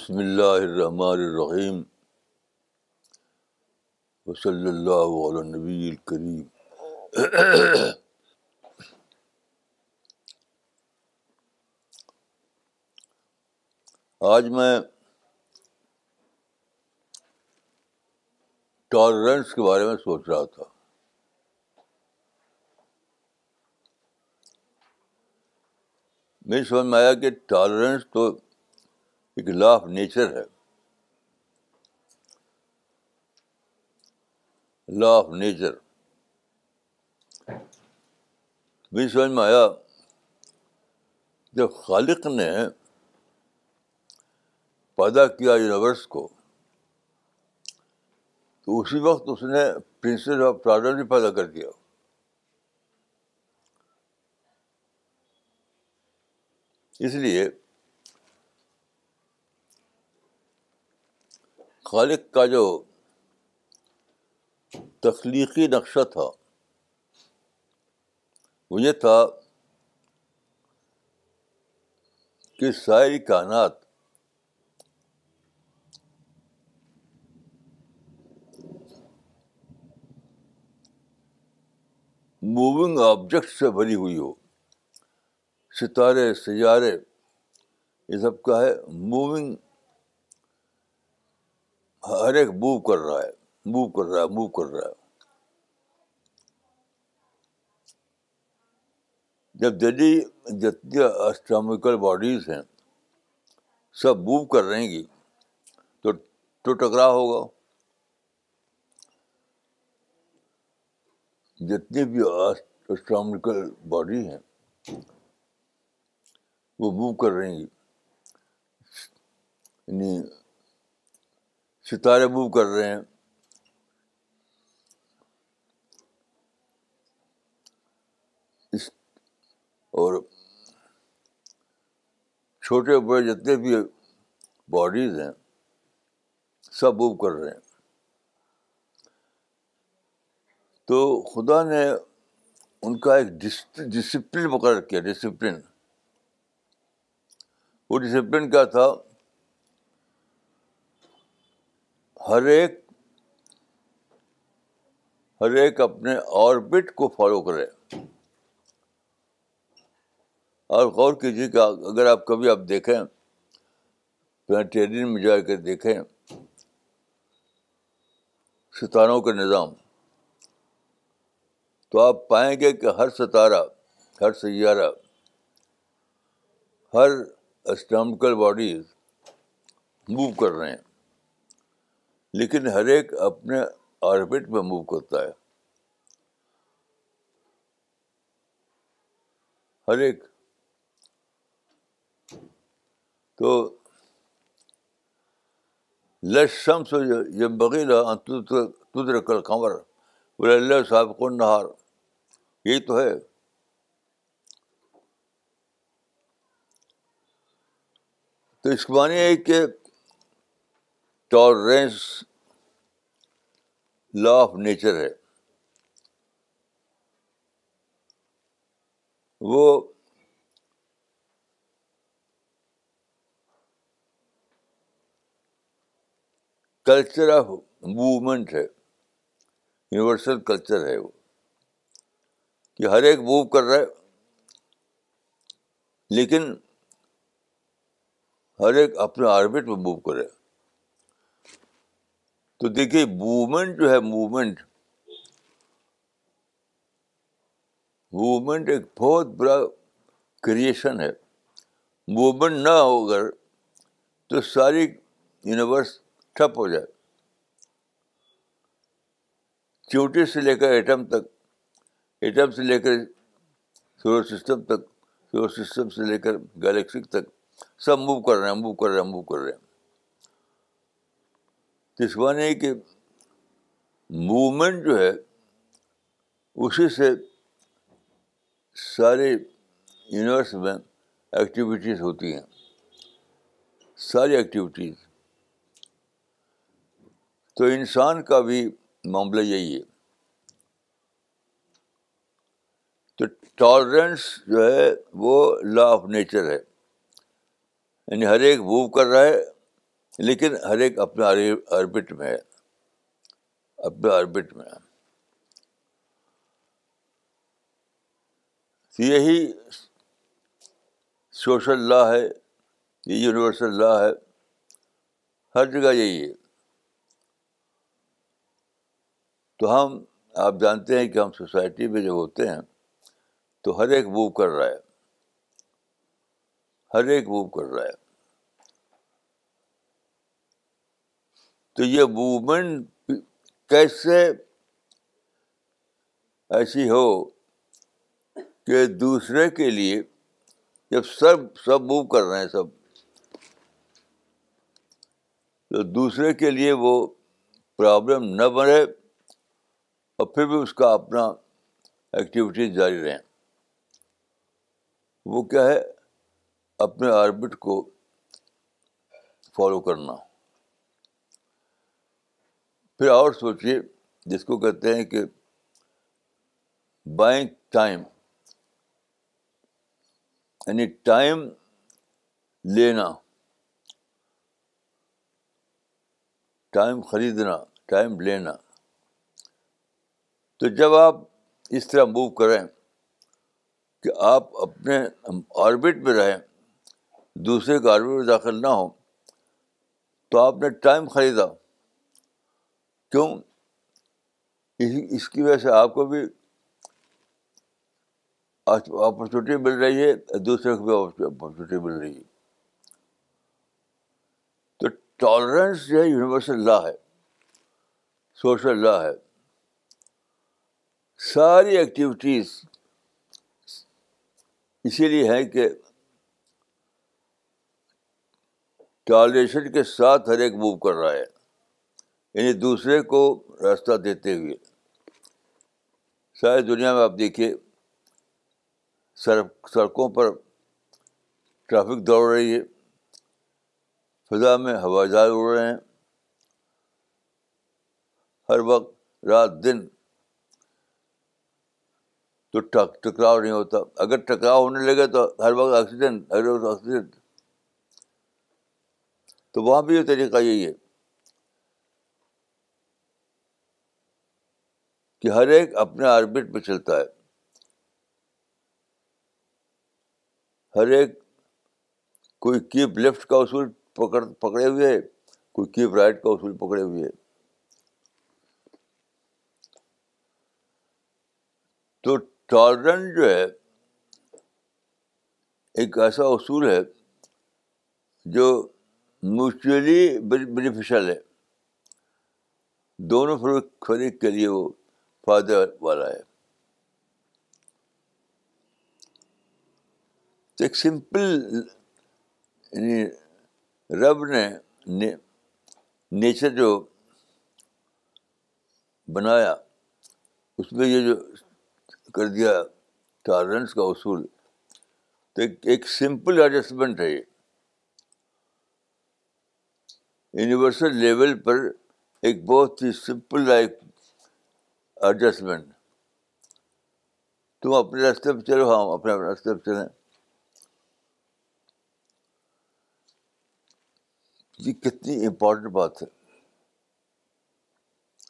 بسم اللہ الرحمن الرحیم وصلی اللہ علیہ نبی الکریم آج میں ٹالرنس کے بارے میں سوچ رہا تھا۔ میری سمجھ میں آیا کہ ٹالرنس تو ایک لا آف نیچر ہے۔ لا آف نیچر میری سمجھ میں آیا جب خالق نے پیدا کیا یونیورس کو، تو اسی وقت اس نے پرنسپل آف ٹالرنس بھی پیدا کر دیا۔ اس لیے خالق کا جو تخلیقی نقشہ تھا، وہ یہ تھا کہ ساری کائنات موونگ آبجیکٹ سے بھری ہوئی ہو۔ ستارے، سیارے، یہ سب کا ہے موونگ ہر ایک موو کر رہا ہے، موو کر رہا ہے، موو کر رہا ہے۔ جب دلی جتنی اسٹرامکل باڈیز ہیں، سب موو کر رہیں گی، تو تو ٹکرا ہوگا۔ جتنی بھی اسٹرامکل باڈی ہیں، وہ موو کر رہیں گی۔ یعنی ستارے موو کر رہے ہیں۔ اس اور چھوٹے بڑے جتنے بھی باڈیز ہیں، سب موو کر رہے ہیں۔ تو خدا نے ان کا ایک ڈسپلن مقرر کیا ڈسپلن وہ ڈسپلن کیا تھا؟ ہر ایک ہر ایک اپنے آربٹ کو فالو کرے۔ اور غور کیجیے کہ اگر آپ کبھی آپ دیکھیں پلانٹیرین میں جا کے دیکھیں، ستاروں کا نظام، تو آپ پائیں گے کہ ہر ستارہ، ہر سیارہ، ہر اسٹامکل باڈیز موو کر رہے ہیں۔ لیکن ہر ایک اپنے آربٹ میں موو کرتا ہے۔ ہر ایک۔ تو لشم سے یہ بغیلا تدر کل قمر بولے اللہ صاحب کو نہار یہی تو ہے۔ تو اس کے معنی ہے کہ ٹالرنس لا آف نیچر ہے۔ وہ کلچر آف موومنٹ ہے۔ یونیورسل کلچر ہے وہ۔ کہ ہر ایک موو کر رہا ہے، لیکن ہر ایک اپنے آربٹ میں موو کرے تو دیکھیے موومنٹ جو ہے موومنٹ موومنٹ ایک بہت بڑا کریشن ہے۔ موومنٹ نہ ہو اگر تو ساری یونیورس ٹھپ ہو جائے۔ چوٹی سے لے کر ایٹم تک ایٹم سے لے کر سولر سسٹم تک سولر سسٹم سے لے کر گلیکسی تک، سب موو کر رہے ہیں موو کر رہے ہیں موو کر رہے ہیں۔ اس معنی کہ موومنٹ جو ہے، اسی سے سارے یونیورس میں ایکٹیویٹیز ہوتی ہیں۔ ساری ایکٹیویٹیز تو انسان کا بھی معاملہ یہی ہے۔ تو ٹالرنس جو ہے، وہ لا آف نیچر ہے۔ یعنی ہر ایک موو کر رہا ہے لیکن ہر ایک اپنے آربٹ میں ہے اپنے آربٹ میں۔ ہے یہی سوشل لا ہے، یہ یونیورسل لا ہے۔ ہر جگہ یہی ہے۔ تو ہم، آپ جانتے ہیں کہ ہم سوسائٹی میں جب ہوتے ہیں، تو ہر ایک موو کر رہا ہے۔ ہر ایک موو کر رہا ہے۔ تو یہ موومنٹ کیسے ایسی ہو کہ دوسرے کے لیے جب سب سب موو کر رہے ہیں سب، تو دوسرے کے لیے وہ پرابلم نہ بنے اور پھر بھی اس کا اپنا ایکٹیویٹیز جاری رہیں وہ کیا ہے؟ اپنے آربٹ کو فالو کرنا۔ پھر اور سوچیے جس کو کہتے ہیں کہ بائنگ ٹائم یعنی ٹائم لینا ٹائم خریدنا ٹائم لینا۔ تو جب آپ اس طرح موو کریں کہ آپ اپنے آربٹ میں رہیں، دوسرے کے آربٹ میں داخل نہ ہوں، تو آپ نے ٹائم خریدا۔ کیوں؟ اس کی وجہ سے آپ کو بھی اپرچونیٹی مل رہی ہے، دوسرے کو بھی اپرچونیٹی مل رہی ہے۔ تو ٹالرنس جو ہے یونیورسل لا ہے سوشل لا ہے۔ ساری ایکٹیویٹیز اسی لیے ہے کہ ٹالریشن کے ساتھ ہر ایک موو کر رہا ہے۔ یعنی دوسرے کو راستہ دیتے ہوئے۔ ساری دنیا میں آپ دیکھیے سڑک سڑکوں پر ٹریفک دوڑ رہی ہے۔ فضا میں ہوائی جہاز اڑ رہے ہیں۔ ہر وقت رات، دن تو ٹکراؤ نہیں ہوتا۔ اگر ٹکراؤ ہونے لگے تو ہر وقت ایکسیڈنٹ ہر وقت ایکسیڈنٹ تو وہاں بھی یہ طریقہ یہی ہے۔ کہ ہر ایک اپنے آربٹ پہ چلتا ہے۔ ہر ایک کوئی کیپ لیفٹ کا اصول پکڑ، پکڑے ہوئے ہے، کوئی کیپ رائٹ کا اصول پکڑے ہوئے ہے۔ تو ٹالرنٹ جو ہے، ایک ایسا اصول ہے جو میوچلی بینیفیشل ہے۔ دونوں فریق کے لیے وہ فائدہ والا ہے تو ایک سمپل یعنی رب نے نیچر جو بنایا اس میں یہ جو کر دیا ٹالرنس کا اصول تو ایک سمپل ایڈجسٹمنٹ ہے یہ یونیورسل لیول پر ایک بہت ہی سمپل لائف ایڈجسٹمنٹ تم اپنے راستے پہ چلو ہاں اپنے راستے پہ چلیں۔ یہ کتنی امپورٹنٹ بات ہے۔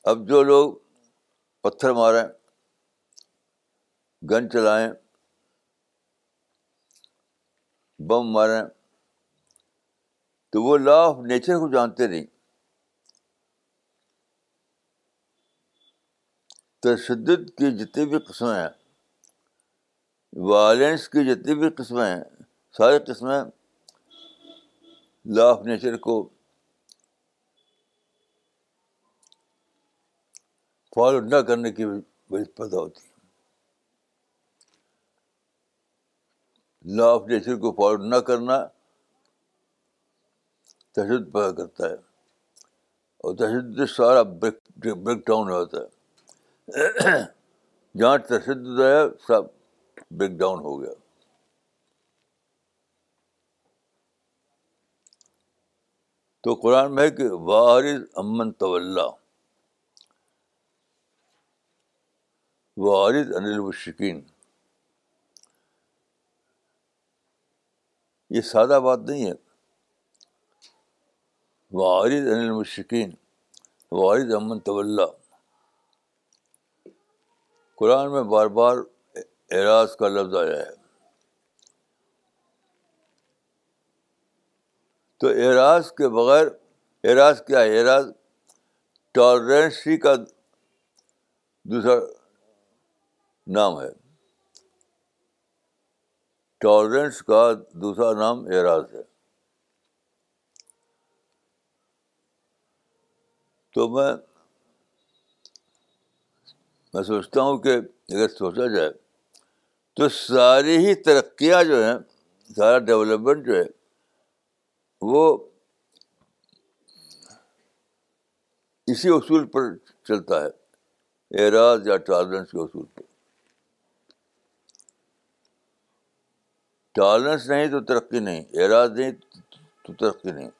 اب جو لوگ پتھر ماریں، گن چلائیں، بم ماریں، تو وہ لا آف نیچر کو جانتے نہیں۔ تشدد کی جتنی بھی قسمیں ہیں وائلنس کی جتنی بھی قسمیں ہیں، ساری قسمیں لا آف نیچر کو فالو نہ کرنے کی وجہ پیدا ہوتی ہے لا آف نیچر کو فالو نہ کرنا تشدد پیدا کرتا ہے اور تشدد سارا بریک ڈاؤن ہوتا ہے۔ جہاں تشدد آیا سب بریک ڈاؤن ہو گیا۔ تو قرآن میں ہے کہ وارث امن طول وارث انل الشکین یہ سادہ بات نہیں ہے۔ وارد ان المشکین وارد امن طول قرآن میں بار بار اعراض کا لفظ آیا ہے۔ تو اعراض کے بغیر، اعراض کیا ہے؟ اعراض ٹالرنسی کا دوسرا نام ہے۔ ٹالرنس کا دوسرا نام اعراض ہے۔ تو میں میں سوچتا ہوں کہ اگر سوچا جائے تو ساری ہی ترقیاں جو ہیں، سارا ڈیولپمنٹ جو ہے، وہ اسی اصول پر چلتا ہے۔ اعراض یا ٹالرنس کے اصول پر۔ ٹالرنس نہیں تو ترقی نہیں، اعراض نہیں تو ترقی نہیں۔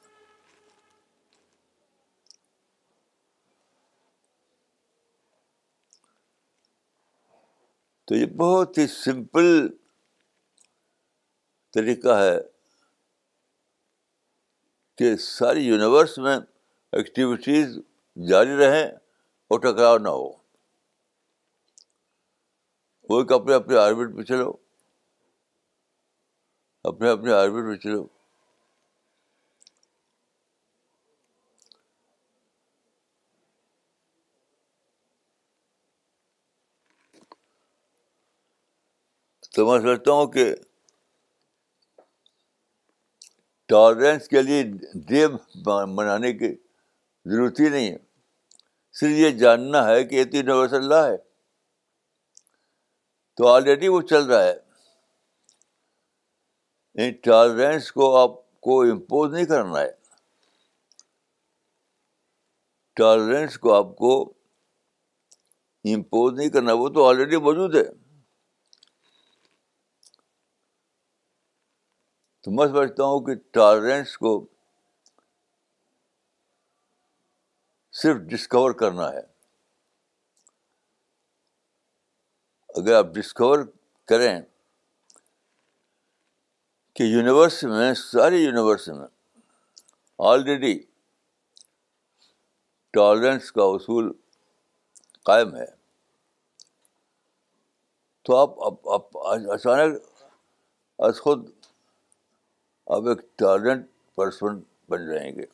تو یہ بہت ہی سمپل طریقہ ہے کہ ساری یونیورس میں ایکٹیویٹیز جاری رہیں اور ٹکراؤ نہ ہو۔ وہ ایک اپنے اپنے آربٹ پہ چلو، اپنے اپنے آربٹ پہ چلو۔ تو میں سمجھتا ہوں کہ ٹالرنس کے لیے ڈے منانے کی ضرورت ہی نہیں ہے۔ صرف یہ جاننا ہے کہ یہ تو یونیورسل اللہ ہے۔ تو آلریڈی وہ چل رہا ہے۔ یعنی ٹالرنس کو آپ کو امپوز نہیں کرنا ہے۔ ٹالرنس کو آپ کو امپوز نہیں کرنا، وہ تو آلریڈی موجود ہے۔ تو میں سمجھتا ہوں کہ ٹالرنس کو صرف ڈسکور کرنا ہے۔ اگر آپ ڈسکور کریں کہ یونیورس میں، ساری یونیورس میں آلریڈی ٹالرنس کا اصول قائم ہے، تو آپ اچانک از خود آپ ایک ٹیلنٹ پرسن بن جائیں گے۔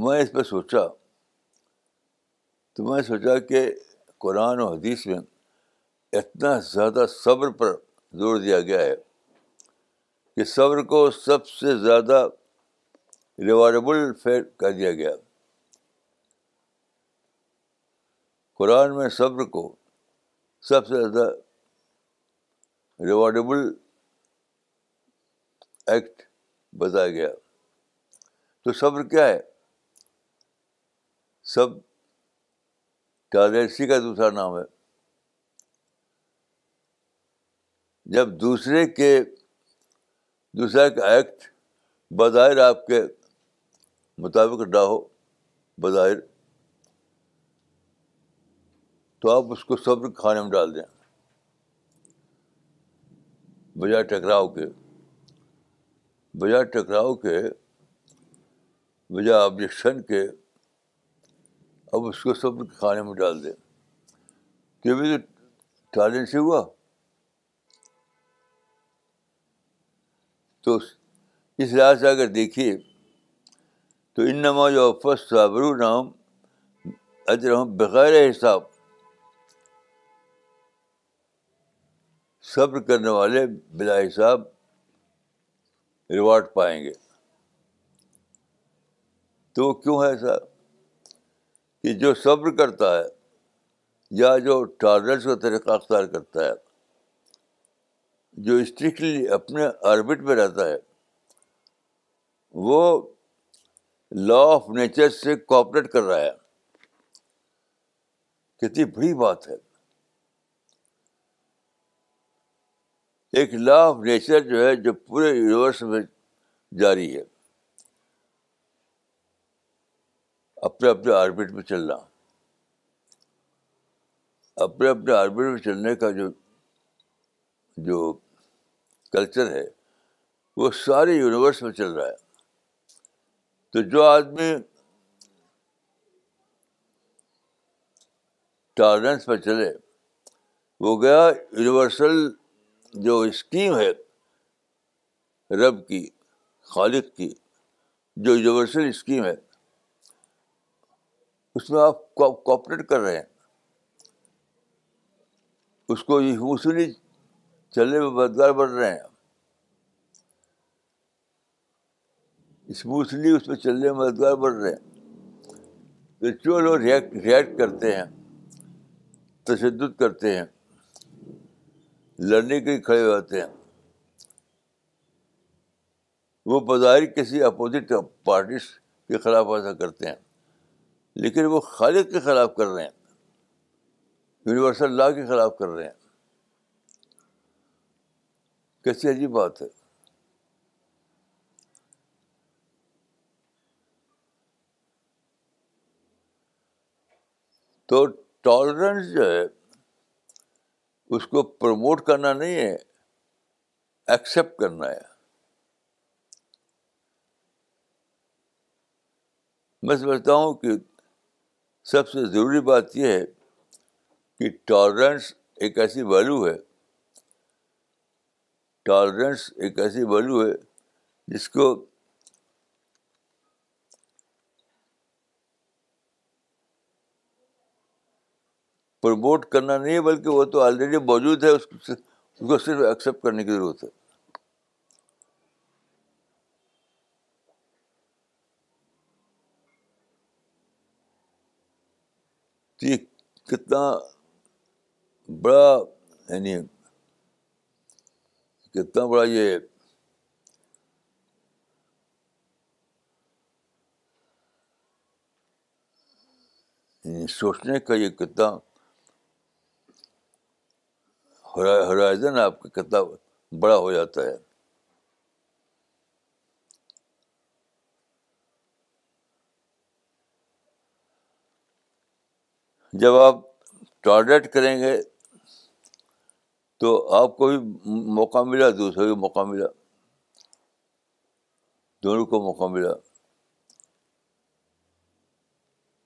میں اس پہ سوچا، تو میں سوچا کہ قرآن و حدیث میں اتنا زیادہ صبر پر زور دیا گیا ہے کہ صبر کو سب سے زیادہ ریوارڈیبل فیئر کر دیا گیا۔ قرآن میں صبر کو سب سے زیادہ ریوارڈیبل ایکٹ بتایا گیا۔ تو صبر کیا ہے؟ سب ٹالرسی کا دوسرا نام ہے۔ جب دوسرے کے دوسرا کا ایکٹ بظاہر آپ کے مطابق نہ ہو، بظاہر تو آپ اس کو صبر کھانے میں ڈال دیں۔ بجائے ٹکراؤ کے۔ بجائے ٹکراؤ کے۔ بجائے آبجیکشن کے۔ اب اس کو صبر کھانے میں ڈال دیں۔ کہ بھی تو ٹالنٹ سے ہوا۔ تو اس لحاظ سے اگر دیکھیے تو ان نماز فسٹ صابر نام اجرحم بغیر حساب۔ صبر کرنے والے بلا حساب ریوارڈ پائیں گے۔ تو کیوں ہے ایسا؟ کہ جو صبر کرتا ہے یا جو ٹالرنس کا طریقہ اختیار کرتا ہے، جو اسٹرکٹلی اپنے آربٹ میں رہتا ہے، وہ لا آف نیچر سے کوپریٹ کر رہا ہے۔ کتنی بڑی بات ہے۔ ایک لا آف نیچر جو ہے جو پورے یونیورس میں جاری ہے۔ اپنے اپنے آربٹ میں چلنا۔ اپنے اپنے آربٹ میں چلنے کا جو جو کلچر ہے، وہ سارے یونیورس میں چل رہا ہے۔ تو جو آدمی ٹالرنس پہ چلے، وہ گیا یونیورسل جو اسکیم ہے رب کی، خالق کی، جو یونیورسل اسکیم ہے، اس میں آپ کوپریٹ کر رہے ہیں۔ اس کو یہ حوصلی چلنے میں مددگار بن رہے ہیں۔ اسموتھلی اس پہ چلنے میں مددگار بن رہے ہیں۔ تو جو لوگ ریئیکٹ کرتے ہیں، تشدد کرتے ہیں لڑنے کے لیے کھڑے ہوتے ہیں۔ وہ بظاہر کسی اپوزٹ پارٹیز کے خلاف ایسا کرتے ہیں، لیکن وہ خالق کے خلاف کر رہے ہیں یونیورسل لا کے خلاف کر رہے ہیں۔ کیسی عجیب بات ہے۔ تو ٹالرنس جو ہے اس کو پروموٹ کرنا نہیں ہے ایکسیپٹ کرنا ہے۔ میں سمجھتا ہوں کہ سب سے ضروری بات یہ ہے کہ ٹالرنس ایک ایسی ویلو ہے ٹالرنس ایک ایسی ویلو ہے جس کو پروموٹ کرنا نہیں ہے بلکہ وہ تو آلریڈی موجود ہے، اس کو صرف ایکسیپٹ کرنے کی ضرورت ہے۔ یہ کتنا بڑا یعنی کتنا بڑا یہ یعنی سوچنے کا یہ کتنا ہرائزن آپ کا کتنا بڑا ہو جاتا ہے۔ جب آپ ٹارگیٹ کریں گے تو آپ کو بھی موقع ملا دوسرے کو موقع ملا، دونوں کو موقع ملا۔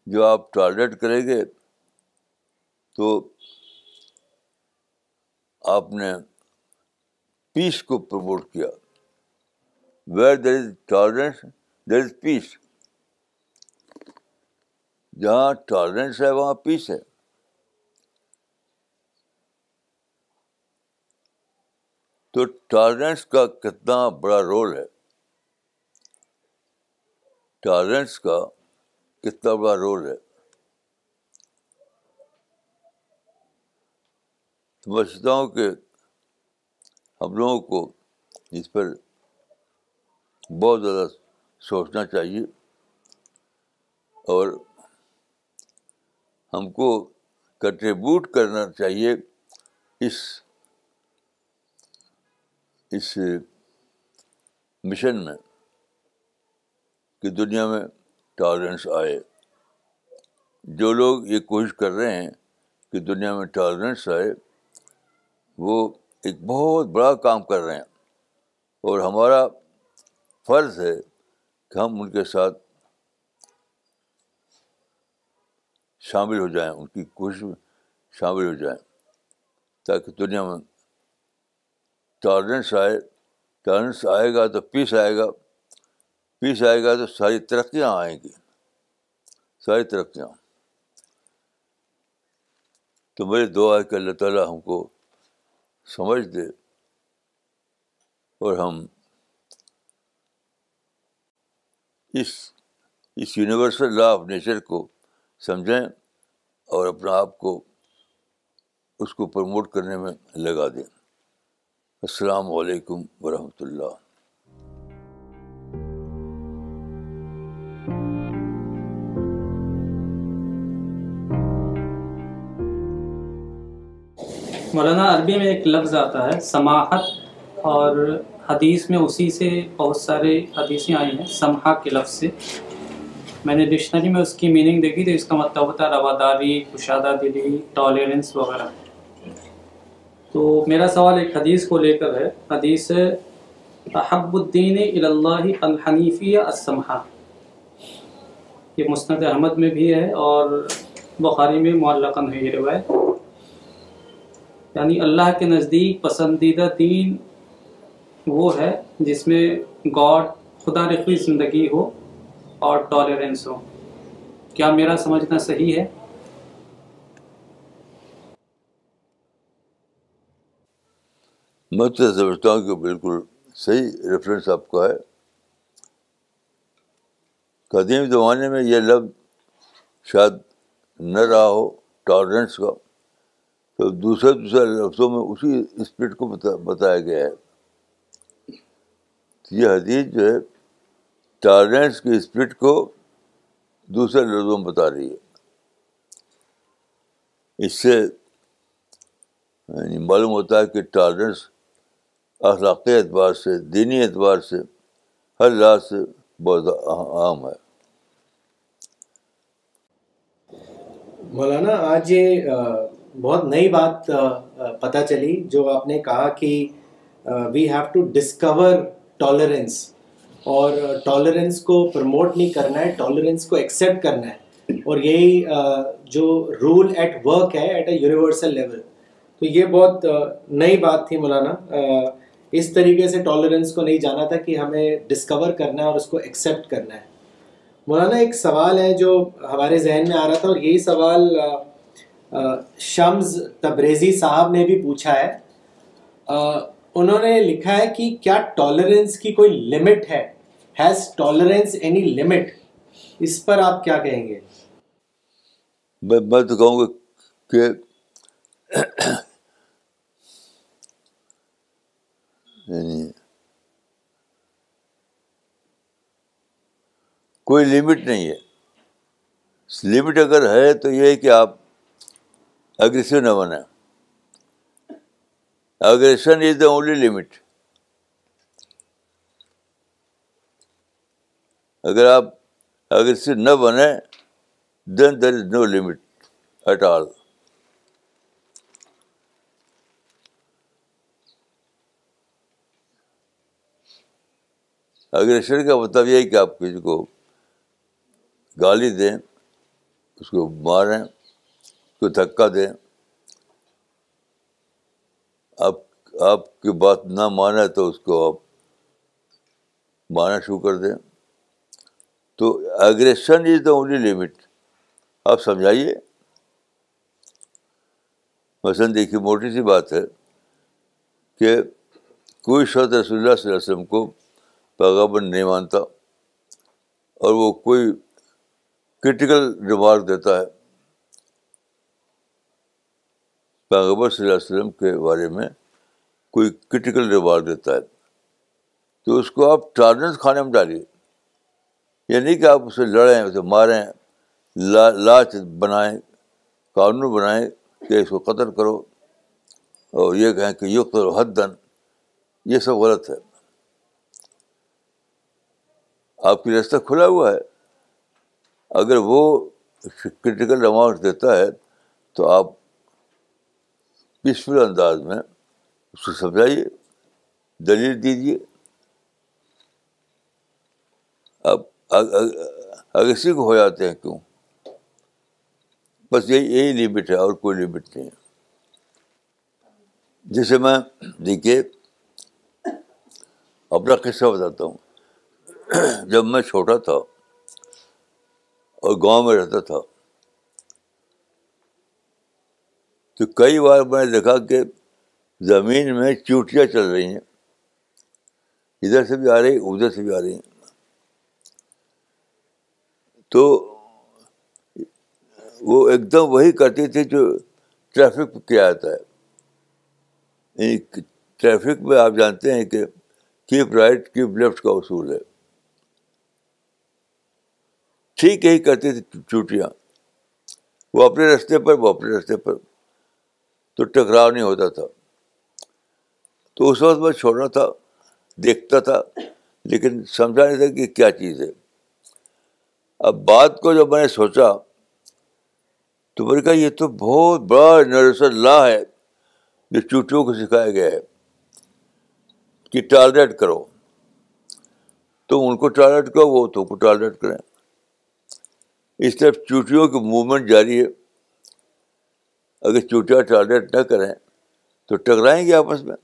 جو آپ ٹارگیٹ کریں گے تو آپ نے پیس کو پروموٹ کیا۔ ویئر دیر از ٹالرنس دیر از پیس جہاں ٹالرنس ہے، وہاں پیس ہے۔ تو ٹالرنس کا کتنا بڑا رول ہے۔ ٹالرنس کا کتنا بڑا رول ہے۔ سمجھتا ہوں کہ ہم لوگوں کو اس پر بہت زیادہ سوچنا چاہیے اور ہم کو کنٹریبیوٹ کرنا چاہیے اس اس مشن میں کہ دنیا میں ٹالرنس آئے۔ جو لوگ یہ کوشش کر رہے ہیں کہ دنیا میں ٹالرنس آئے وہ ایک بہت بڑا کام کر رہے ہیں۔ اور ہمارا فرض ہے کہ ہم ان کے ساتھ شامل ہو جائیں، ان کی کوشش میں شامل ہو جائیں، تاکہ دنیا میں ٹالرنس آئے ٹالرنس آئے گا تو پیس آئے گا، پیس آئے گا تو ساری ترقیاں آئیں گی، ساری ترقیاں۔ تو میری دعا ہے کہ اللہ تعالیٰ ہم کو سمجھ دے اور ہم اس اس یونیورسل لا آف نیچر کو سمجھیں اور اپنا آپ کو اس کو پروموٹ کرنے میں لگا دیں۔ السلام علیکم ورحمۃ اللہ۔ مولانا عربی میں ایک لفظ آتا ہے، سماحت، اور حدیث میں اسی سے بہت سارے حدیثیں آئی ہیں سمحا کے لفظ سے۔ میں نے ڈکشنری میں اس کی میننگ دیکھی تو اس کا مطلب ہوتا ہے رواداری کشادہ دلی ٹالرنس وغیرہ۔ تو میرا سوال ایک حدیث کو لے کر ہے۔ حدیث احب الدین اللہ الحنیفی السمحہ۔ یہ مسند احمد میں بھی ہے اور بخاری میں معلقاً ہے، یہ روایت۔ یعنی اللہ کے نزدیک پسندیدہ دین وہ ہے جس میں گاڈ خدا رخوی زندگی ہو اور ٹالرنس ہو۔ کیا میرا سمجھنا صحیح ہے؟ میں تو سمجھتا ہوں کہ بالکل صحیح ریفرنس آپ کا ہے۔ قدیم زمانے میں یہ لفظ شاید نہ رہا ہو ٹالرنس کا۔ تو دوسرے دوسرے لفظوں میں اسی اسپرٹ کو بتایا گیا ہے۔ یہ حدیث جو ہے ٹالرنس کی اسپرٹ کو دوسرے لفظوں میں بتا رہی ہے۔ اس سے یعنی معلوم ہوتا ہے کہ ٹالرنس اخلاقی اعتبار سے، دینی اعتبار سے ہر لحاظ سے بہت عام ہے۔ مولانا، آج یہ بہت نئی بات پتہ چلی جو آپ نے کہا کہ we have to discover tolerance اور ٹالرنس کو پروموٹ نہیں کرنا ہے ٹالرنس کو ایکسیپٹ کرنا ہے اور یہی جو رول ایٹ ورک ہے ایٹ اے یونیورسل لیول تو یہ بہت نئی بات تھی مولانا اس طریقے سے ٹالرنس کو نہیں جانا تھا کہ ہمیں ڈسکور کرنا ہے اور اس کو ایکسیپٹ کرنا ہے۔ مولانا، ایک سوال ہے جو ہمارے ذہن میں آ رہا تھا اور یہی سوال شمز تبریزی صاحب نے بھی پوچھا ہے۔ انہوں نے لکھا ہے کہ کیا ٹالرنس کی کوئی لمٹ ہے؟ ہیز ٹالرنس اینی لمٹ اس پر آپ کیا کہیں گے؟ میں تو کہوں گا کہ یعنی کوئی لمٹ نہیں ہے۔ لمٹ اگر ہے تو یہ ہے کہ آپ اگریسو نہ بنیں aggression is the only limit اگر آپ اگریسو نہ بنیں then there is no limit at all aggression کا مطلب یہ ہے کہ آپ کسی کو گالی دیں اس کو ماریں کو دھکا دیں آپ آپ کی بات نہ مانے تو اس کو آپ مارنا شروع کر دیں۔ تو aggression is the only limit آپ سمجھائیے۔ مثلاً دیکھیے، موٹی سی بات ہے کہ کوئی شخص رسول اللہ صلی اللہ علیہ وسلم کو پیغامبر نہیں مانتا اور وہ کوئی کرٹیکل ریمارک دیتا ہے۔ پیغبر صلی اللہ علیہ وسلم کے بارے میں کوئی کرٹیکل ریمارک دیتا ہے۔ تو اس کو آپ ٹالرنس کھانے میں ڈالیے۔ یہ نہیں کہ آپ اسے لڑیں، اسے ماریں، لا، لاچ بنائیں، قانون بنائیں کہ اس کو قتل کرو۔ اور یہ کہیں کہ یق و حد دن یہ سب غلط ہے۔ آپ کی راستہ کھلا ہوا ہے۔ اگر وہ کرٹیکل ریمارکس دیتا ہے تو آپ پیسفل انداز میں اس کو سمجھائیے، دلیل دیجیے۔ اب اگسی کو ہو جاتے ہیں کیوں؟ بس یہی یہی لمٹ ہے اور کوئی لمٹ نہیں ہے۔ جیسے میں، دیکھیے، اپنا قصہ بتاتا ہوں۔ جب میں چھوٹا تھا اور گاؤں میں رہتا تھا تو کئی بار میں نے دیکھا کہ زمین میں چوٹیاں چل رہی ہیں۔ ادھر سے بھی آ رہی، ادھر سے بھی آ رہی ہیں۔ تو وہ ایک دم وہی کرتی تھی جو ٹریفک کیا جاتا ہے۔ یعنی ٹریفک میں آپ جانتے ہیں کہ کیپ رائٹ، کیپ لیفٹ کا اصول ہے۔ ٹھیک یہی کرتی تھی چوٹیاں۔ وہ اپنے رستے پر، وہ اپنے رستے پر۔ تو ٹکراؤ نہیں ہوتا تھا۔ تو اس وقت میں چھوڑا تھا، دیکھتا تھا، لیکن سمجھا نہیں تھا کہ کیا چیز ہے۔ اب بات کو جب میں نے سوچا، تو میں نے کہا، یہ تو بہت بڑا یونیورسل لا ہے جو چوٹیوں کو سکھایا گیا ہے کہ ٹالریٹ کرو۔ تم ان کو ٹالریٹ کرو، وہ تم کو ٹالریٹ کریں۔ اس طرح چوٹیوں کی موومنٹ جاری ہے۔ اگر چوٹیاں ٹالریٹ نہ کریں تو ٹکرائیں گے آپس میں۔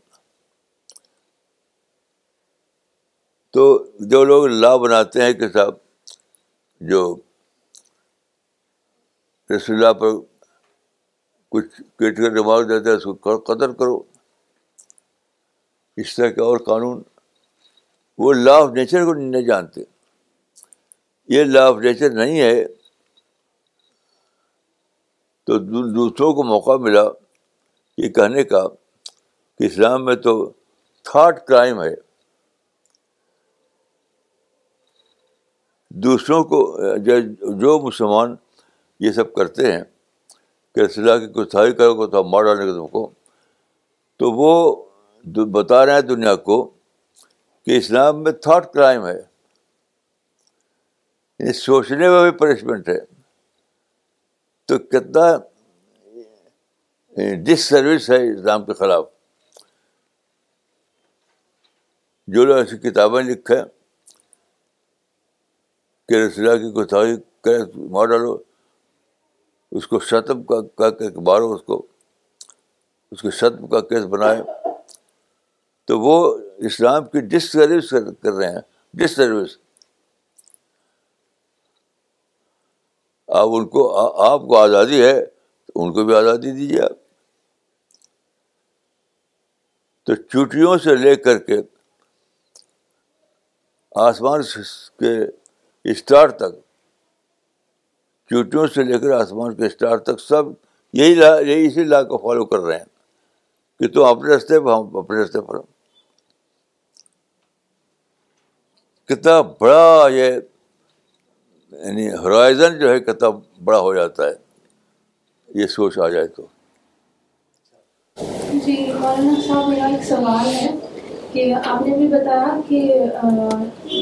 تو جو لوگ لا بناتے ہیں کہ صاحب، جو رسول اللہ پر کچھ کیٹ کر ریمارک دیتے ہیں، اس کو قدر کرو۔ اس طرح کے اور قانون۔ وہ لا آف نیچر کو نہیں جانتے۔ یہ لا آف نیچر نہیں ہے۔ تو دوسروں کو موقع ملا یہ کہنے کا کہ اسلام میں تو تھاٹ کرائم ہے۔ دوسروں کو، جو مسلمان یہ سب کرتے ہیں کہ اللہ کی گستاخی کرو گے تو مار ڈالنے کے تم کو۔ تو وہ بتا رہے ہیں دنیا کو کہ اسلام میں تھاٹ کرائم ہے۔ یعنی سوچنے میں بھی پنشمنٹ ہے۔ تو کتنا ڈس سروس ہے اسلام کے خلاف، جو لوگ ایسی کتابیں لکھیں کہ رسول کی گستاخی کرے، مار ڈالو، اس کو شتم کا کہ مارو، اس کو اس کو شتم کا کیس بنائے، تو وہ اسلام کی ڈس سروس کر رہے ہیں ڈس سروس آپ ان کو آپ کو آزادی ہے، تو ان کو بھی آزادی دیجیے آپ۔ تو چوٹیوں سے لے کر کے آسمان کے اسٹار تک، چوٹیوں سے لے کر آسمان کے اسٹار تک سب یہی لا یہی اسی لا کو فالو کر رہے ہیں کہ تم اپنے رستے پہ ہم اپنے رستے پر۔ ہم کتنا بڑا یہ یعنی ہرائزن جو ہے کتنا بڑا ہو جاتا ہے، یہ سوچ آ جائے تو۔ جی مولانا صاحب، میرا ایک سوال ہے کہ آپ نے بھی بتایا کہ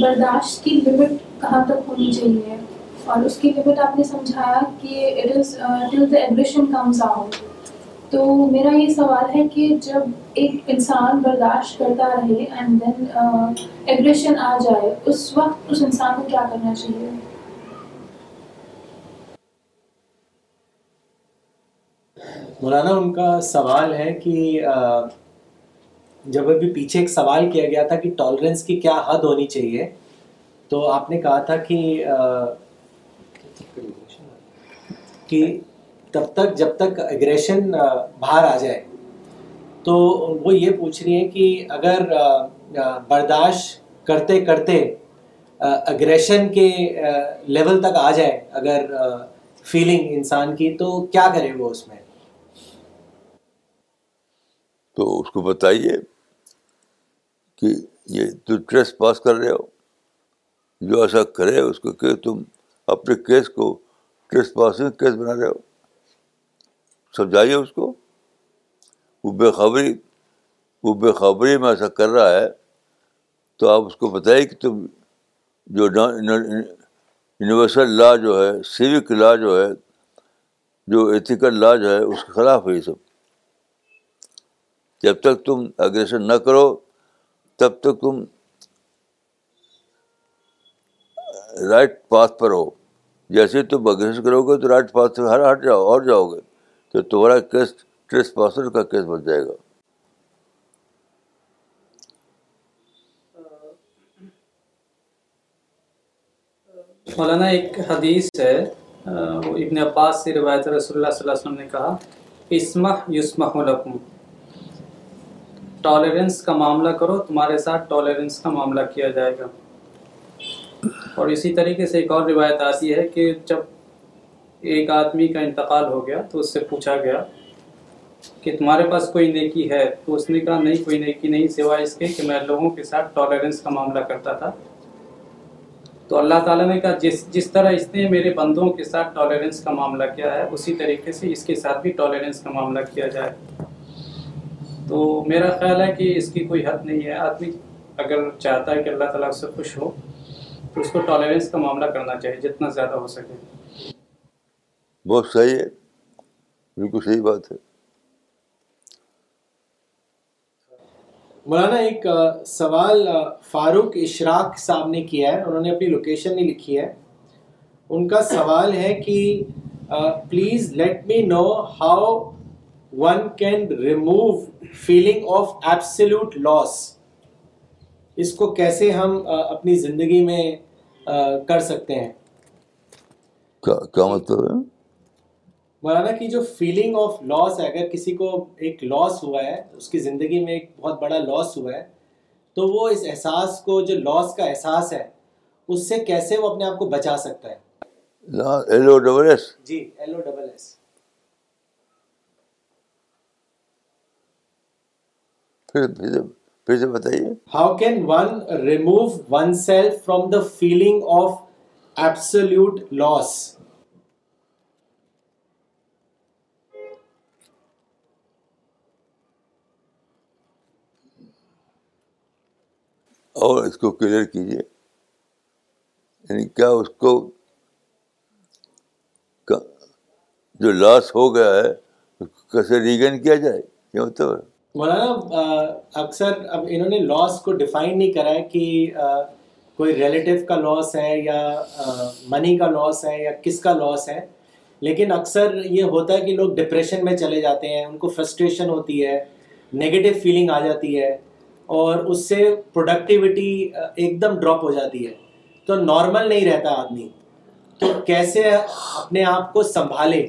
برداشت کی لمٹ کہاں تک ہونی چاہیے؟ اور اس کی لمٹ آپ نے سمجھایا کہ it is till the aggression comes out تو میرا یہ سوال ہے کہ جب ایک انسان برداشت کرتا رہے اینڈ دین ایگریشن آ جائے، اس وقت اس انسان کو کیا کرنا چاہیے؟ مولانا، ان کا سوال ہے کہ جب ابھی پیچھے ایک سوال کیا گیا تھا کہ ٹالرنس کی کیا حد ہونی چاہیے، تو آپ نے کہا تھا کہ کہ تب تک، جب تک اگریشن باہر آ جائے۔ تو وہ یہ پوچھ رہی ہیں کہ اگر برداشت کرتے کرتے اگریشن کے لیول تک آ جائے، اگر فیلنگ انسان کی، تو کیا کرے وہ اس میں؟ تو اس کو بتائیے کہ یہ تو ٹریس پاس کر رہے ہو، جو ایسا کرے اس کو کہ تم اپنے کیس کو ٹریس پاسنگ کیس بنا رہے ہو۔ سمجھائیے اس کو۔ وہ بے خبری، وہ بے خبری میں ایسا کر رہا ہے، تو آپ اس کو بتائیے کہ تم جو یونیورسل لا جو ہے سیوک لا جو ہے، جو ایتھیکل لا جو ہے، اس کے خلاف ہے یہ سب۔ جب تک تم اگریشن نہ کرو، تب تک تم رائٹ پاتھ پر ہو۔ جیسے تم اگریشن کرو گے تو رائٹ پاتھ سے ہر ہٹ جاؤ، اور جاؤ گے تو تمہارا کیس ٹریس پاسر کا کیس بن جائے گا۔ مولانا، ایک حدیث ہے، وہ ابن عباس سے روایت رسول اللہ صلی اللہ علیہ وسلم نے کہا، اسمح یسمح لکم۔ ٹالرنس کا معاملہ کرو، تمہارے ساتھ ٹالرنس کا معاملہ کیا جائے گا۔ اور اسی طریقے سے ایک اور روایت آتی ہے کہ جب ایک آدمی کا انتقال ہو گیا تو اس سے پوچھا گیا کہ تمہارے پاس کوئی نیکی ہے؟ تو اس نے کہا، نہیں، کوئی نیکی نہیں، سوائے اس کے کہ میں لوگوں کے ساتھ ٹالرنس کا معاملہ کرتا تھا۔ تو اللہ تعالیٰ نے کہا، جس جس طرح اس نے میرے بندوں کے ساتھ ٹالرنس کا معاملہ کیا ہے، اسی طریقے سے اس کے ساتھ بھی ٹالرنس کا معاملہ کیا جائے۔ تو میرا خیال ہے کہ اس کی کوئی حد نہیں ہے۔ آدمی اگر چاہتا ہے کہ اللہ تعالیٰ سے خوش ہو تو اس کو ٹالرنس کا معاملہ کرنا چاہیے جتنا زیادہ ہو سکے۔ بہت صحیح ہے۔ بالکل صحیح بات ہے۔ مولانا ایک سوال فاروق اشراق صاحب نے کیا ہے۔ انہوں نے اپنی لوکیشن نہیں لکھی ہے۔ ان کا سوال ہے کہ please let me know how one can remove feeling of absolute loss اس کو کیسے ہم اپنی زندگی میں کر سکتے ہیں کیا مطلب ہے مولانا کی جو فیلنگ آف لاس ہے اگر کسی کو ایک لاس ہوا ہے اس کی زندگی میں ایک بہت بڑا لاس ہوا ہے تو وہ اس احساس کو جو لاس کا احساس ہے اس سے کیسے وہ اپنے آپ کو بچا سکتا ہے G L O double S پھر سے بتائیے۔ How can one remove oneself from the feeling of absolute loss اور اس کو کلیئر کیجیے۔ یعنی کیا اس کو جو لاس ہو گیا ہے کیسے ریگین کیا جائے؟ یہ مطلب مولانا اکثر اب انہوں نے لاس کو ڈیفائن نہیں کرا ہے کہ کوئی ریلیٹیو کا لاس ہے یا منی کا لاس ہے یا کس کا لاس ہے۔ لیکن اکثر یہ ہوتا ہے کہ لوگ ڈپریشن میں چلے جاتے ہیں، ان کو فرسٹریشن ہوتی ہے نگیٹو فیلنگ آ جاتی ہے اور اس سے پروڈکٹیوٹی ایک دم ڈراپ ہو جاتی ہے۔ تو نارمل نہیں رہتا آدمی۔ تو کیسے اپنے آپ کو سنبھالے؟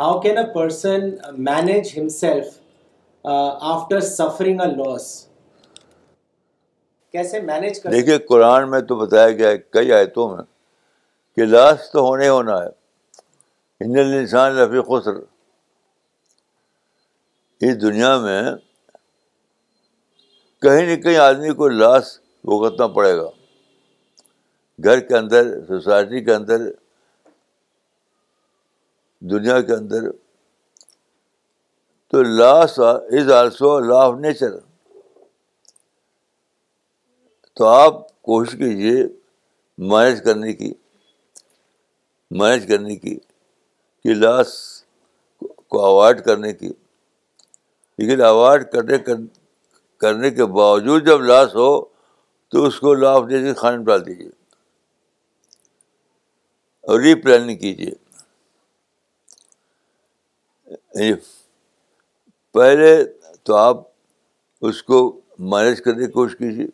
How can a person manage himself after suffering a loss کیسے مینیج کر دیکھیے، قرآن میں تو بتایا گیا ہے، کئی آیتوں میں کہ لاس تو ہونے ہونا ہے۔ ہند انسان رفیع خسر۔ اس دنیا میں کہیں نہ کہیں آدمی کو لاس بھگتنا پڑے گا۔ گھر کے اندر، سوسائٹی کے اندر، دنیا کے اندر تو loss is also law of nature. تو آپ کوشش کیجیے مینیج کرنے کی، مینیج کرنے کی، کہ لاس کو اوائڈ کرنے کی۔ لیکن اوائڈ کرنے کرنے کے باوجود جب لاس ہو تو اس کو لا آف نیچر کھانے میں ڈال دیجیے اور ری پلاننگ کیجیے یعنی پہلے تو آپ اس کو مینیج کرنے کی کوشش کیجیے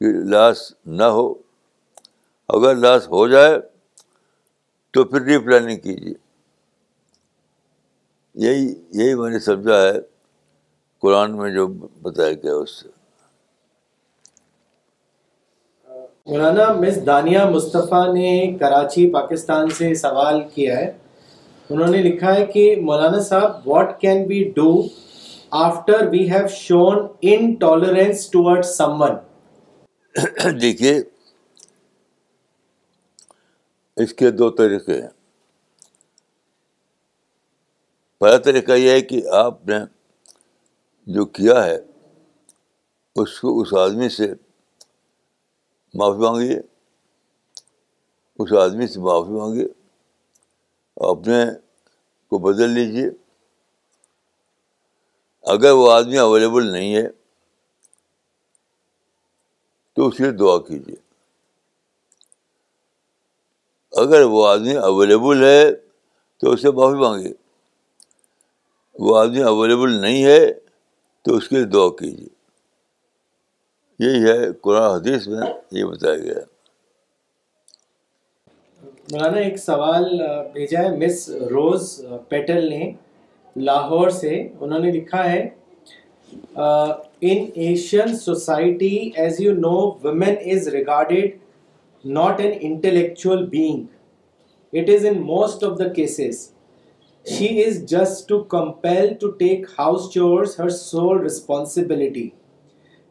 کہ لاس نہ ہو۔ اگر لاس ہو جائے تو پھر ری پلاننگ کیجیے۔ یہی یہی میں نے سمجھا ہے۔ قرآن میں جو بتایا گیا اس سے۔ مولانا مس دانیہ مصطفیٰ نے کراچی، پاکستان سے سوال کیا ہے۔ انہوں نے لکھا ہے کہ مولانا صاحب what can be do after we have shown intolerance toward someone دیکھیے، اس کے دو طریقے ہیں۔ پہلا طریقہ یہ ہے کہ آپ نے جو کیا ہے، اس کو اس آدمی سے معافی مانگیے۔ اس آدمی سے معافی مانگیے۔ اپنے کو بدل لیجیے اگر وہ آدمی اویلیبل نہیں ہے، تو اس لیے دعا کیجیے اگر وہ آدمی اویلیبل ہے، تو اسے معافی مانگیے وہ آدمی اویلیبل نہیں ہے، تو اس کے لیے دعا کیجیے یہی ہے قرآن حدیث میں یہ بتایا گیا۔ مولانا ایک سوال بھیجا ہے مس روز پیٹل نے لاہور سے، انہوں نے لکھا ہے in Asian society, as you know woman is regarded not an intellectual being it is in most of the cases She is just too compelled to take house chores her sole responsibility.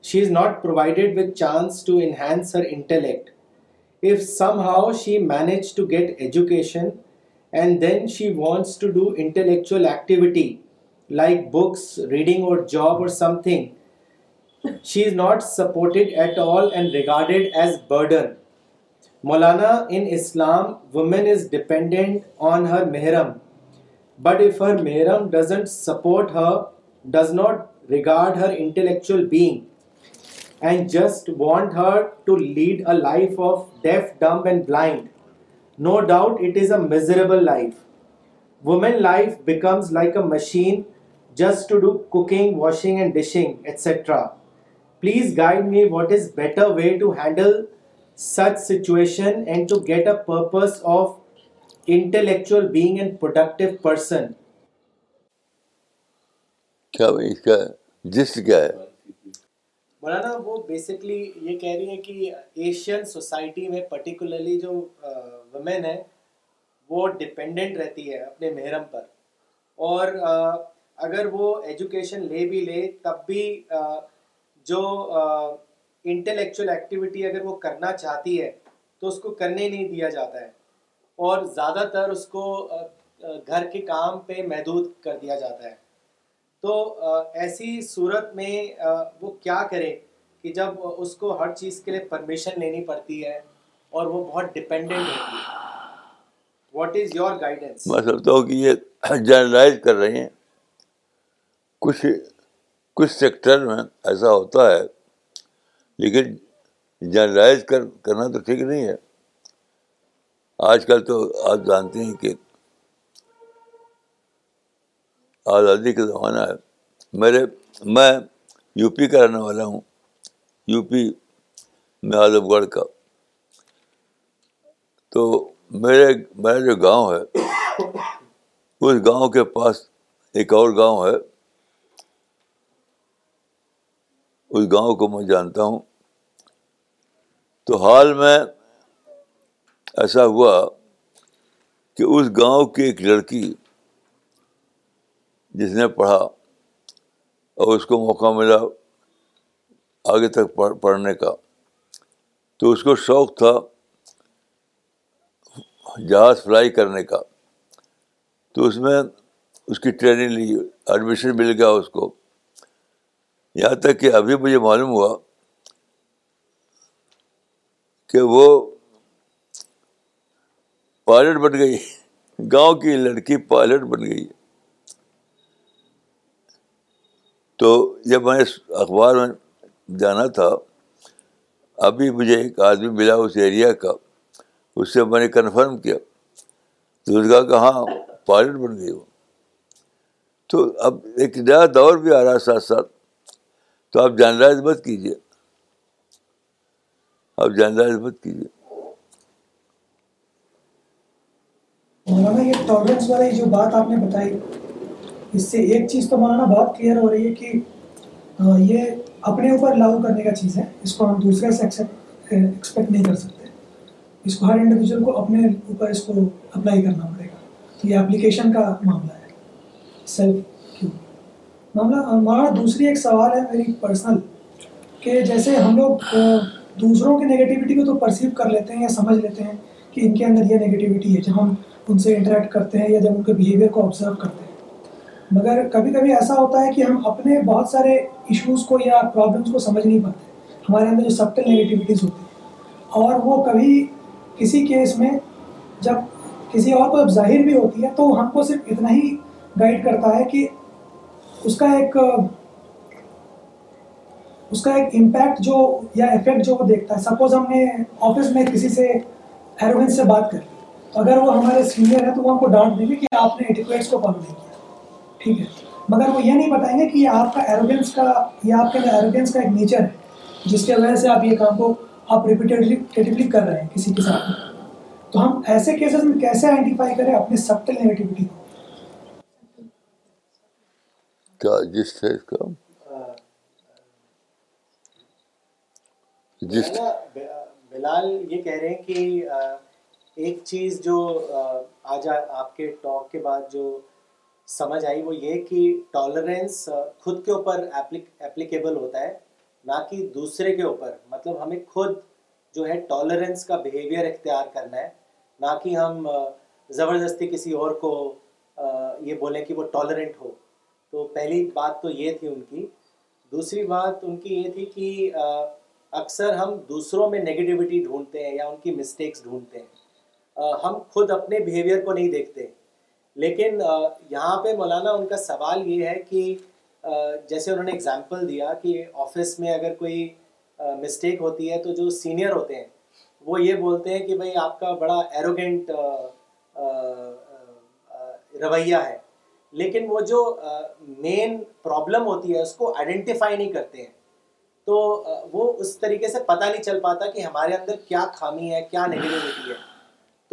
She is not provided with chance to enhance her intellect. If somehow she managed to get education and then she wants to do intellectual activity like books, reading or job or something, she is not supported at all and regarded as burden. Maulana, in Islam, woman is dependent on her mehram. But if her mehram doesn't support her, does not regard her intellectual being and just want her to lead a life of deaf, dumb, and blind. No doubt it is a miserable life. Woman life becomes like a machine just to do cooking, washing, and dishing, etc. Please guide me what is better way to handle such situation and to get a purpose of intellectual being and productive person. کیا بھائی اس کا just کیا ہے مولانا، وہ basically یہ کہہ رہی ہیں کہ ایشین سوسائٹی میں پرٹیکولرلی جو ویمن ہے وہ ڈپینڈنٹ رہتی ہے اپنے محرم پر۔ اور اگر وہ ایجوکیشن لے بھی لے، تب بھی جو انٹلیکچوئل ایکٹیویٹی اگر وہ کرنا چاہتی ہے، تو اس کو کرنے نہیں دیا جاتا ہے۔ اور زیادہ تر اس کو گھر کے کام پہ محدود کر دیا جاتا ہے۔ تو ایسی صورت میں وہ کیا کرے کہ جب اس کو ہر چیز کے لیے پرمیشن لینی پڑتی ہے اور وہ بہت ڈپینڈنٹ ہوتی ہے؟ واٹ از یور گائیڈنس میں سمجھتا ہوں کہ یہ جرنلائز کر رہے ہیں۔ کچھ کچھ سیکٹر میں ایسا ہوتا ہے، لیکن جرنلائز کر، کرنا تو ٹھیک نہیں ہے۔ آج کل تو آپ جانتے ہیں کہ آزادی کا زمانہ ہے۔ میرے، میں یو پی کا رہنے والا ہوں، یو پی میں اعظم گڑھ کا۔ تو میرے، میرا جو گاؤں ہے، اس گاؤں کے پاس ایک اور گاؤں ہے۔ اس گاؤں کو میں جانتا ہوں۔ تو حال میں ایسا ہوا کہ اس گاؤں کی ایک لڑکی جس نے پڑھا اور اس کو موقع ملا آگے تک پڑھنے کا۔ تو اس کو شوق تھا جہاز فلائی کرنے کا۔ تو اس میں اس کی ٹریننگ لی، ایڈمیشن مل گیا اس کو۔ یہاں تک کہ ابھی مجھے معلوم ہوا کہ وہ پائلٹ بن گئی۔ گاؤں کی لڑکی پائلٹ بن گئی۔ تو جب میں اس اخبار میں جانا تھا، ابھی مجھے ایک آدمی ملا اس ایریا کا، اس سے میں نے کنفرم کیا۔ تو اس کا کہ ہاں پائلٹ بن گئی وہ۔ تو اب ایک نیا دور بھی آ رہا ہے ساتھ ساتھ۔ تو آپ جانلائز مت کیجیے آپ جانلائز مت کیجیے مولانا، یہ ٹالرنس والی جو بات آپ نے بتائی اس سے ایک چیز تو مولانا بہت کلیئر ہو رہی ہے کہ یہ اپنے اوپر لاگو کرنے کا چیز ہے، اس کو ہم دوسرے سے ایکسپیکٹ نہیں کر سکتے۔ اس کو ہر انڈیویجول کو اپنے اوپر اس کو اپلائی کرنا پڑے گا۔ یہ اپلیکیشن کا معاملہ ہے۔ سیلف کیوں معاملہ مولانا، دوسری ایک سوال ہے میری پرسنل کہ جیسے ہم لوگ دوسروں کی نگیٹیوٹی کو تو پرسیو کر لیتے ہیں یا سمجھ لیتے ہیں کہ ان کے اندر یہ نگیٹیوٹی ہے، جب ہم ان سے انٹریکٹ کرتے ہیں یا جب ان کے بیہیویئر کو آبزرو کرتے ہیں۔ مگر کبھی کبھی ایسا ہوتا ہے کہ ہم اپنے بہت سارے ایشوز کو یا پرابلمس کو سمجھ نہیں پاتے۔ ہمارے اندر جو سبٹل نگیٹیوٹیز ہوتی ہیں۔ اور وہ کبھی کسی کیس میں جب کسی اور کو جب ظاہر بھی ہوتی ہے تو ہم کو صرف اتنا ہی گائڈ کرتا ہے کہ اس کا ایک، اس کا ایک امپیکٹ جو یا افیکٹ جو وہ دیکھتا ہے۔ سپوز ہم نے آفس میں کسی سے ایروینس سے بات کر لی۔ تو اگر وہ ہمارے سینئر ہیں تو وہ ہم کو ڈانٹ دیں گے کہ آپ نے ایٹیکویٹس کو فالو نہیں کیا۔ ٹھیک ہے۔ مگر وہ یہ نہیں بتائیں گے کہ یہ آپ کا ایروگینس کا یہ آپ کے اندر ایروگینس کا ایک نیچر ہے جس کی وجہ سے آپ یہ کام کو آپ ریپیٹیڈلی کر رہے ہیں کسی کے ساتھ۔ تو ہم ایسے کیسز میں کیسے آئیڈینٹیفائی کریں اپنے سبٹل نیگیٹیوٹی کو؟ کیا جس ہے اس کا؟ جس بلال یہ کہہ رہے ہیں کہ ایک چیز جو آج آپ کے ٹاک کے بعد جو سمجھ آئی وہ یہ کہ ٹالرنس خود کے اوپر اپلیکیبل ہوتا ہے، نہ کہ دوسرے کے اوپر۔ مطلب ہمیں خود جو ہے ٹالرنس کا بیہیویئر اختیار کرنا ہے، نہ کہ ہم زبردستی کسی اور کو یہ بولیں کہ وہ ٹالرنٹ ہو۔ تو پہلی بات تو یہ تھی ان کی۔ دوسری بات ان کی یہ تھی کہ اکثر ہم دوسروں میں نگیٹیوٹی ڈھونڈتے ہیں یا ان کی مسٹیکس ڈھونڈتے ہیں۔ ہم خود اپنے بیہیویئر کو نہیں دیکھتے۔ لیکن یہاں پہ مولانا ان کا سوال یہ ہے کہ جیسے انہوں نے اگزامپل دیا کہ آفس میں اگر کوئی مسٹیک ہوتی ہے تو جو سینئر ہوتے ہیں، وہ یہ بولتے ہیں کہ بھائی آپ کا بڑا ایروگینٹ رویہ ہے۔ لیکن وہ جو مین پرابلم ہوتی ہے، اس کو آئیڈینٹیفائی نہیں کرتے ہیں۔ تو وہ اس طریقے سے پتہ نہیں چل پاتا کہ ہمارے اندر کیا خامی ہے، کیا نگیٹیوٹی ہے۔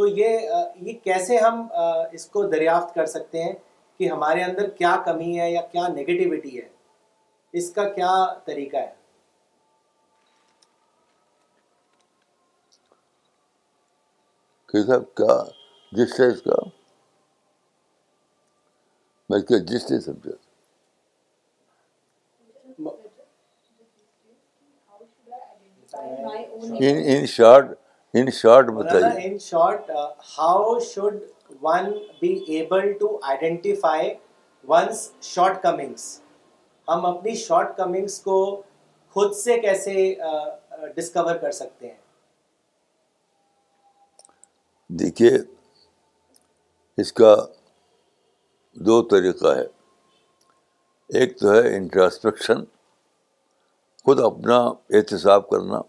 تو یہ یہ کیسے ہم اس کو دریافت کر سکتے ہیں کہ ہمارے اندر کیا کمی ہے یا کیا نگیٹیوٹی ہے؟ اس کا کیا طریقہ ہے؟ کیا جس سے اس کا میں کیا جس نے سمجھا ان شارٹ ان شارٹ بتائیے in short how should one be able to identify one's shortcomings ہم اپنی شارٹ کمنگس کو خود سے کیسے ڈسکور کر سکتے ہیں؟ دیکھیے اس کا دو طریقہ ہے۔ ایک تو ہے انٹراسپیکشن خود اپنا احتساب کرنا۔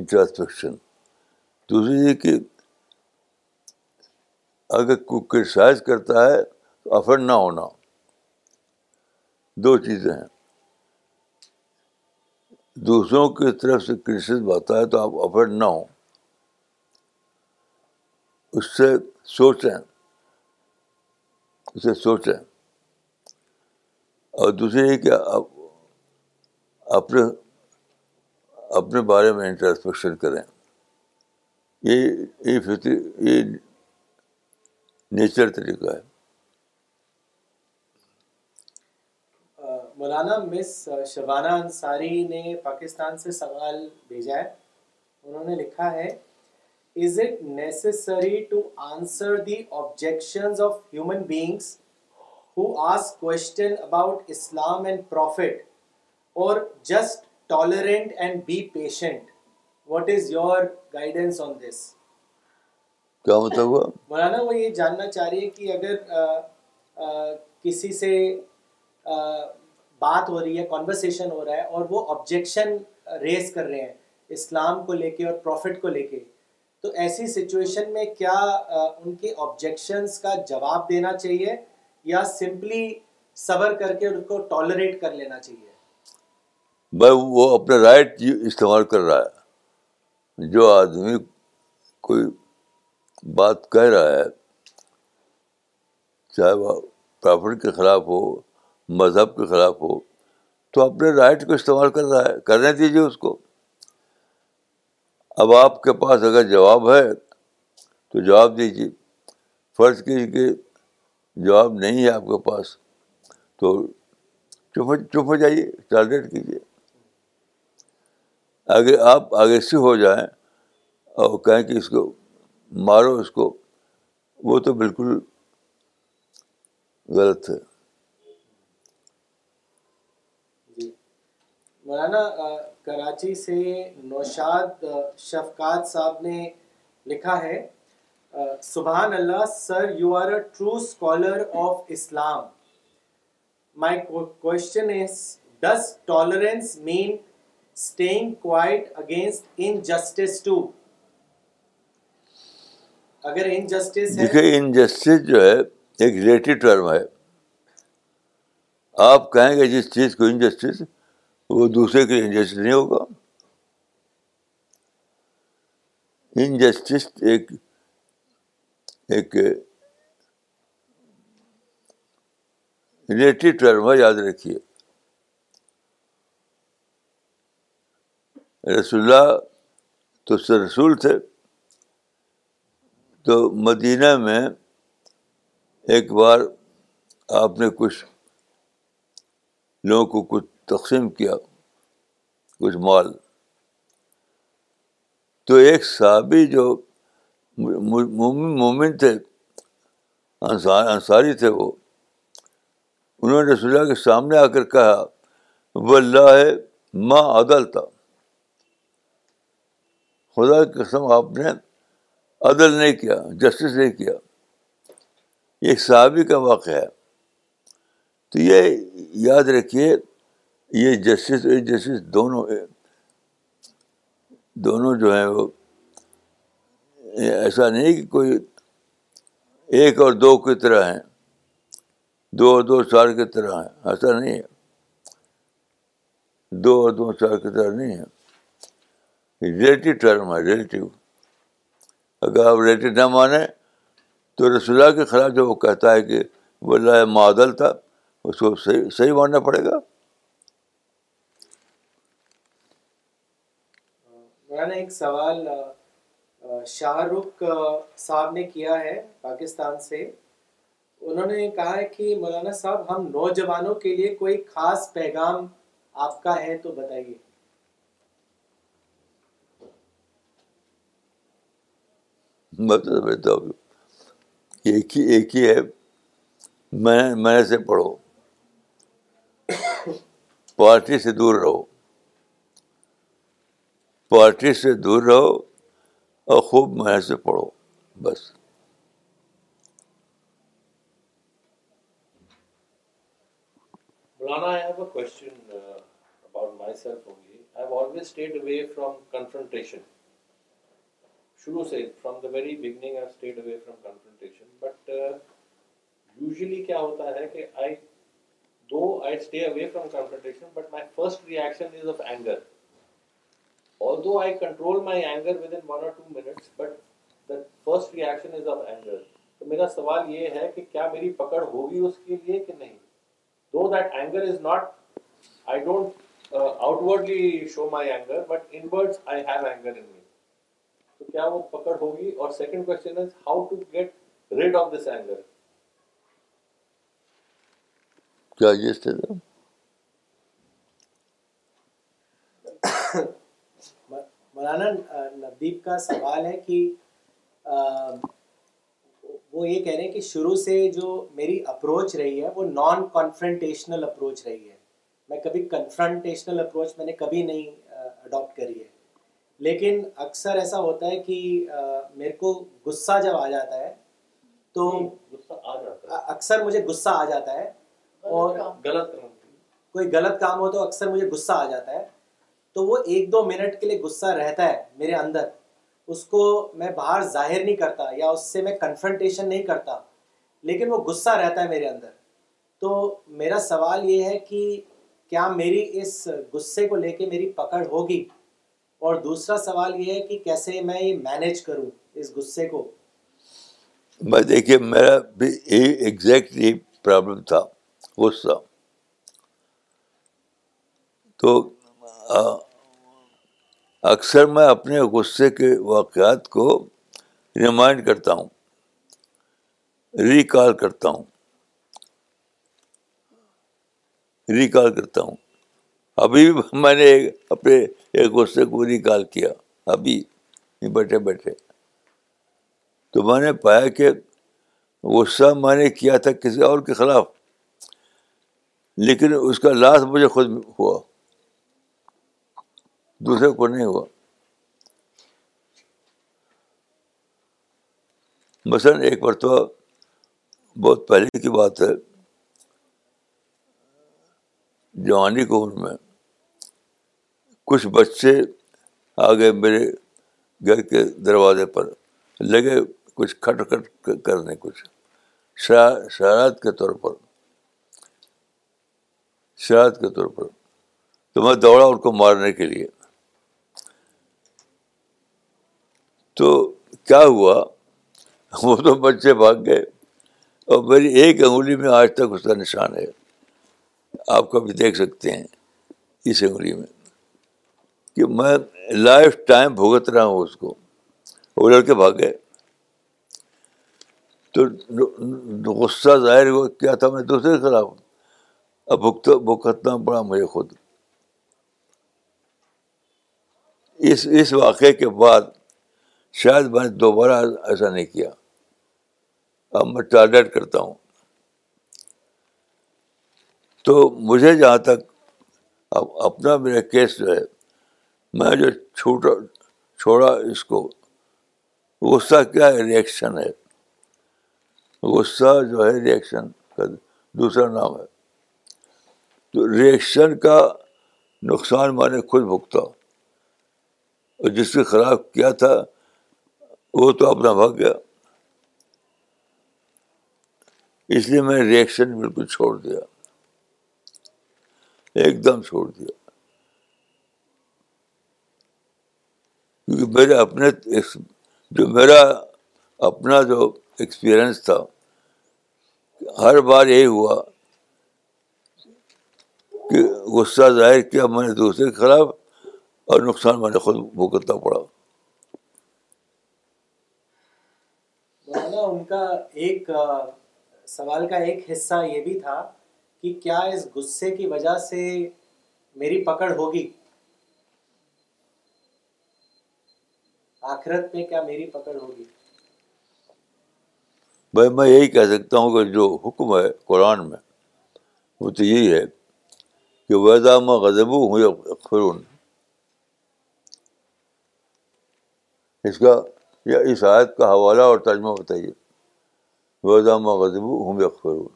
انٹراسپیکشن دوسری یہ کہ اگر کوئی کرٹیسائز کرتا ہے تو افرڈ نہ ہونا۔ دو چیزیں ہیں۔ دوسروں کی طرف سے کرٹیسزم آتا ہے تو آپ افرڈ نہ ہوں۔ اس سے سوچیں۔ اسے سوچیں۔ اور دوسری یہ کہ آپ اپنے اپنے بارے میں انٹرسپیکشن کریں۔ یہ فطری، یہ نیچر طریقہ ہے۔ مولانا مس شبانہ انصاری نے پاکستان سے سوال بھیجا ہے۔ انہوں نے لکھا ہے is it necessary to answer the objections of human beings who ask question about Islam and prophet اور just tolerant and be patient what is your guidance on this کیا مطلب ہوا؟ مولانا وہ یہ جاننا چاہ رہی ہے کہ اگر کسی سے بات ہو رہی ہے کانورسیشن ہو رہا ہے اور وہ آبجیکشن ریز کر رہے ہیں اسلام کو لے کے اور پروفٹ کو لے کے تو ایسی سچویشن میں کیا ان کے آبجیکشنس کا جواب دینا چاہیے یا سمپلی صبر کر کے ان کو ٹالریٹ کر لینا چاہیے؟ بھائی وہ اپنا رائٹ جی استعمال کر رہا ہے۔ جو آدمی کوئی بات کہہ رہا ہے، چاہے وہ پرافٹ کے خلاف ہو، مذہب کے خلاف ہو، تو اپنے رائٹ کو استعمال کر رہا ہے۔ کرنے دیجیے اس کو۔ اب آپ کے پاس اگر جواب ہے، تو جواب دیجیے فرض کیجیے کہ جواب نہیں ہے آپ کے پاس، تو چپ چپ ہو جائیے، ٹالریٹ کیجیے اگر آپ آگے سے ہو جائیں اور کہیں کہ اس کو مارو، اس کو، وہ تو بالکل غلط ہے۔ جی۔ مولانا کراچی سے نوشاد شفقات صاحب نے لکھا ہے سبحان اللہ، sir you are a true scholar of Islam my question is does tolerance mean staying quiet against injustice too اگر انجسٹس دیکھیے انجسٹس جو ہے، ایک ریلیٹو ٹرم ہے۔ آپ کہیں گے جس چیز کو انجسٹس وہ دوسرے کے انجسٹس نہیں ہوگا۔ انجسٹس ایک ایک ریلیٹو ٹرم ہے، یاد رکھیے۔ رسول اللہ تو رسول تھے۔ تو مدینہ میں ایک بار آپ نے کچھ لوگوں کو کچھ تقسیم کیا، کچھ مال۔ تو ایک صحابی جو مومن تھے انصاری تھے وہ، انہوں نے رسول اللہ کے سامنے آ کر کہا وہ اللہ ہے ماں عدل تھا خدا کی قسم آپ نے عدل نہیں کیا جسٹس نہیں کیا۔ یہ صحابی کا واقعہ ہے۔ تو یہ یاد رکھیے، یہ جسٹس جسٹس دونوں دونوں جو ہیں وہ ایسا نہیں کہ کوئی ایک اور دو کی طرح ہیں، دو اور دو چار کی طرح ہیں، ایسا نہیں ہے۔ دو اور دو چار کی طرح نہیں ہے۔ ریلیٹیو ٹرم ہے ریلیٹیو۔ اگر آپ ریلیٹیو نہ مانیں، تو رسول کے خلاف جو وہ کہتا ہے کہ وہ اللہ معدل تھا، اس کو صحیح صحیح ماننا پڑے گا۔ مولانا، ایک سوال شاہ رخ صاحب نے کیا ہے پاکستان سے۔ انہوں نے کہا ہے کہ مولانا صاحب، ہم نوجوانوں کے لیے کوئی خاص پیغام آپ کا ہے تو بتائیے۔ مطلب ایک ہی ایک ہی ہے۔ میں میں سے پڑھو۔ پارٹی سے دور رہو۔ پارٹی سے دور رہو اور خوب محنت سے پڑھو، بس۔ مولانا I have a question about myself only I have always stayed away from confrontation شروع سے from the very beginning I stayed away from confrontation but usually کیا ہوتا ہے کہ I though I stay away from confrontation but my first reaction is of anger although I control my anger within one or two minutes, but the first reaction is of anger. تو میرا سوال یہ ہے کہ کیا میری پکڑ ہوگی اس کے لیے کہ نہیں؟ Though that anger is not I don't outwardly show my anger but inward I have anger in me تو کیا وہ پکڑ ہوگی؟ اور second question is how to get rid of this anger کیا مولانا نبدیپ کا سوال ہے کہ وہ یہ کہہ رہے ہیں کہ شروع سے جو میری اپروچ رہی ہے وہ نان کانفرنٹیشنل اپروچ رہی ہے۔ میں کبھی کنفرنٹیشنل اپروچ میں نے کبھی نہیں اڈاپٹ کری ہے۔ لیکن اکثر ایسا ہوتا ہے کہ میرے کو غصہ جب آ جاتا ہے تو اکثر مجھے غصہ آ جاتا ہے اور غلط کوئی غلط کام ہو تو اکثر مجھے غصہ آ جاتا ہے۔ تو وہ ایک دو منٹ کے لیے غصہ رہتا ہے میرے اندر۔ اس کو میں باہر ظاہر نہیں کرتا یا اس سے میں کنفرنٹیشن نہیں کرتا لیکن وہ غصہ رہتا ہے میرے اندر۔ تو میرا سوال یہ ہے کہ کیا میری اس غصے کو لے کے میری پکڑ ہوگی؟ اور دوسرا سوال یہ ہے کہ کیسے میں یہ مینیج کروں اس غصے کو؟ میں دیکھیے، میرا بھی ایگزیکٹ یہ پرابلم تھا، غصہ۔ تو اکثر میں اپنے غصے کے واقعات کو ریمائنڈ کرتا ہوں ریکال کرتا ہوں۔ ریکال کرتا ہوں۔ ابھی میں نے اپنے ایک غصے کو ریکال کیا، ابھی بیٹھے بیٹھے۔ تو میں نے پایا کہ غصہ میں نے کیا تھا کسی اور کے خلاف، لیکن اس کا لاس مجھے خود ہوا۔ دوسرے کو نہیں ہوا۔ مثلاً ایک مرتبہ بہت پہلے کی بات ہے، جوانی کو عمر میں کچھ بچے آ گئے میرے گھر کے دروازے پر لگے کچھ کھٹ کھٹ کرنے کچھ۔ شرارت کے طور پر۔ شرارت کے طور پر۔ تو میں دوڑا ان کو مارنے کے لیے۔ تو کیا ہوا؟ وہ تو بچے بھاگ گئے۔ اور میری ایک انگلی میں آج تک اس کا نشان ہے۔ آپ کبھی دیکھ سکتے ہیں اس انگلی میں۔ کہ میں لائف ٹائم بھگت رہا ہوں اس کو۔ وہ لڑکے بھاگ گئے۔ تو غصہ ظاہر ہوا کیا تھا، میں دوسرے کے خلاف اب بھگتنا پڑا مجھے خود۔ اس اس واقعے کے بعد شاید میں نے دوبارہ ایسا نہیں کیا۔ اب میں ٹارگیٹ کرتا ہوں۔ تو مجھے جہاں تک اب اپنا میرا کیس جو ہے میں جو چھوٹا چھوڑا اس کو، غصہ کیا ہے ریئیکشن ہے؟ غصہ جو ہے ریئیکشن کا دوسرا نام ہے۔ تو ریئیکشن کا نقصان میں نے خود بھگتا۔ اور جس کے خلاف کیا تھا، وہ تو اپنا بھاگ گیا۔ اس لیے میں نے ریئیکشن بالکل چھوڑ دیا۔ ایک دم چھوڑ دیا۔ کیونکہ میرے اپنے جو میرا اپنا جو ایکسپیرئنس تھا، ہر بار یہی ہوا کہ غصہ ظاہر کیا میں نے دوسرے کے خلاف اور نقصان میں نے خود بھگتنا پڑا۔ ان کا ایک سوال کا ایک حصہ یہ بھی تھا کہ کیا اس غصے کی وجہ سے میری پکڑ ہوگی؟ آخرت میں کیا میری پکڑ ہوگی؟ بھائی میں یہی کہہ سکتا ہوں کہ جو حکم ہے قرآن میں وہ تو یہی ہے کہ ویدا میں غزب ہوں خرون اس کا یا اس آیت کا حوالہ اور ترجمہ بتائیے۔ ویدا میں غزب ہوں خرون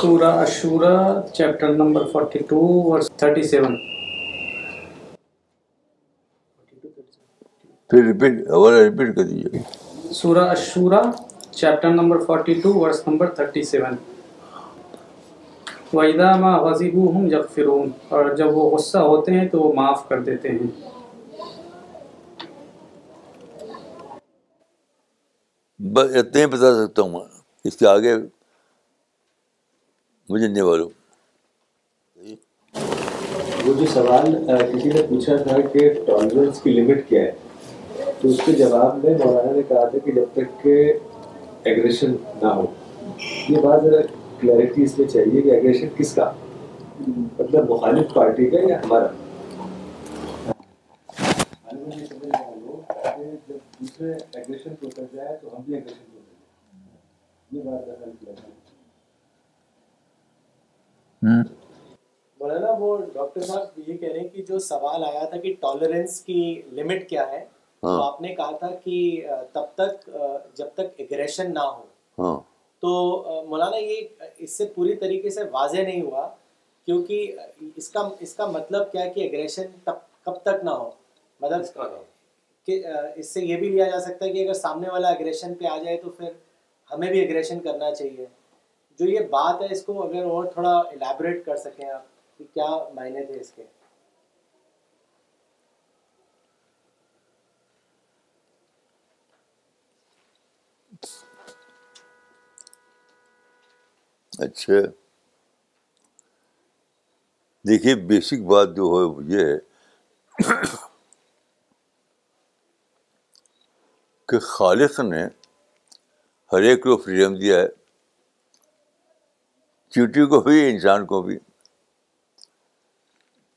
سورہ اشورا چیپٹر نمبر 42 ورس 37 پھر ریپیٹ حوالہ ریپیٹ کر دیجیے سورہ اشورا چیپٹر نمبر 42 ورس نمبر 37 وَإِذَا مَا غَضِبُوا هُمْ يَغْفِرُونَ۔ اور جب وہ غصہ ہوتے ہیں تو وہ معاف کر دیتے ہیں۔ بس اتنا ہی بتا سکتا ہوں میں۔ اس کے آگے مجھے نہیں معلوم۔ وہ جو سوال کسی نے پوچھا تھا کہ ٹالرنس کی لمٹ کیا ہے؟ تو اس کے جواب میں مولانا نے کہا تھا کہ جب تک کہ ایگریشن نہ ہو یہ بات ذرا کلیئرٹی اس میں چاہیے کہ ایگریشن کس کا؟ مطلب مخالف پارٹی کا یا ہمارا؟ جب دوسرے ایگریشن کو اتر جائے تو ہم بھی ایگریشن کو اتر جائیں یہ بات ذرا کلیئر مولانا وہ ڈاکٹر صاحب یہ کہہ رہے ہیں کہ جو سوال آیا تھا کہ ٹالرنس کی لمٹ کیا ہے تو ہاں آپ نے کہا تھا کہ تب تک جب تک اگریشن نہ ہو۔ ہاں۔ تو مولانا یہ اس سے پوری طریقے سے واضح نہیں ہوا کیونکہ اس کا اس کا مطلب کیا کہ اگریشن تب کب تک نہ ہو؟ مطلب کہ اس سے یہ بھی لیا جا سکتا ہے کہ اگر سامنے والا اگریشن پہ آ جائے تو پھر ہمیں بھی اگریشن کرنا چاہیے۔ جو یہ بات ہے اس کو اگر اور تھوڑا الیبریٹ کر سکیں آپ کہ کیا معنی تھے اس کے؟ اچھا۔ دیکھیے بیسک بات جو ہے وہ یہ ہے کہ خالق نے ہر ایک کو فریڈم دیا ہے۔ چیٹی کو بھی، انسان کو بھی۔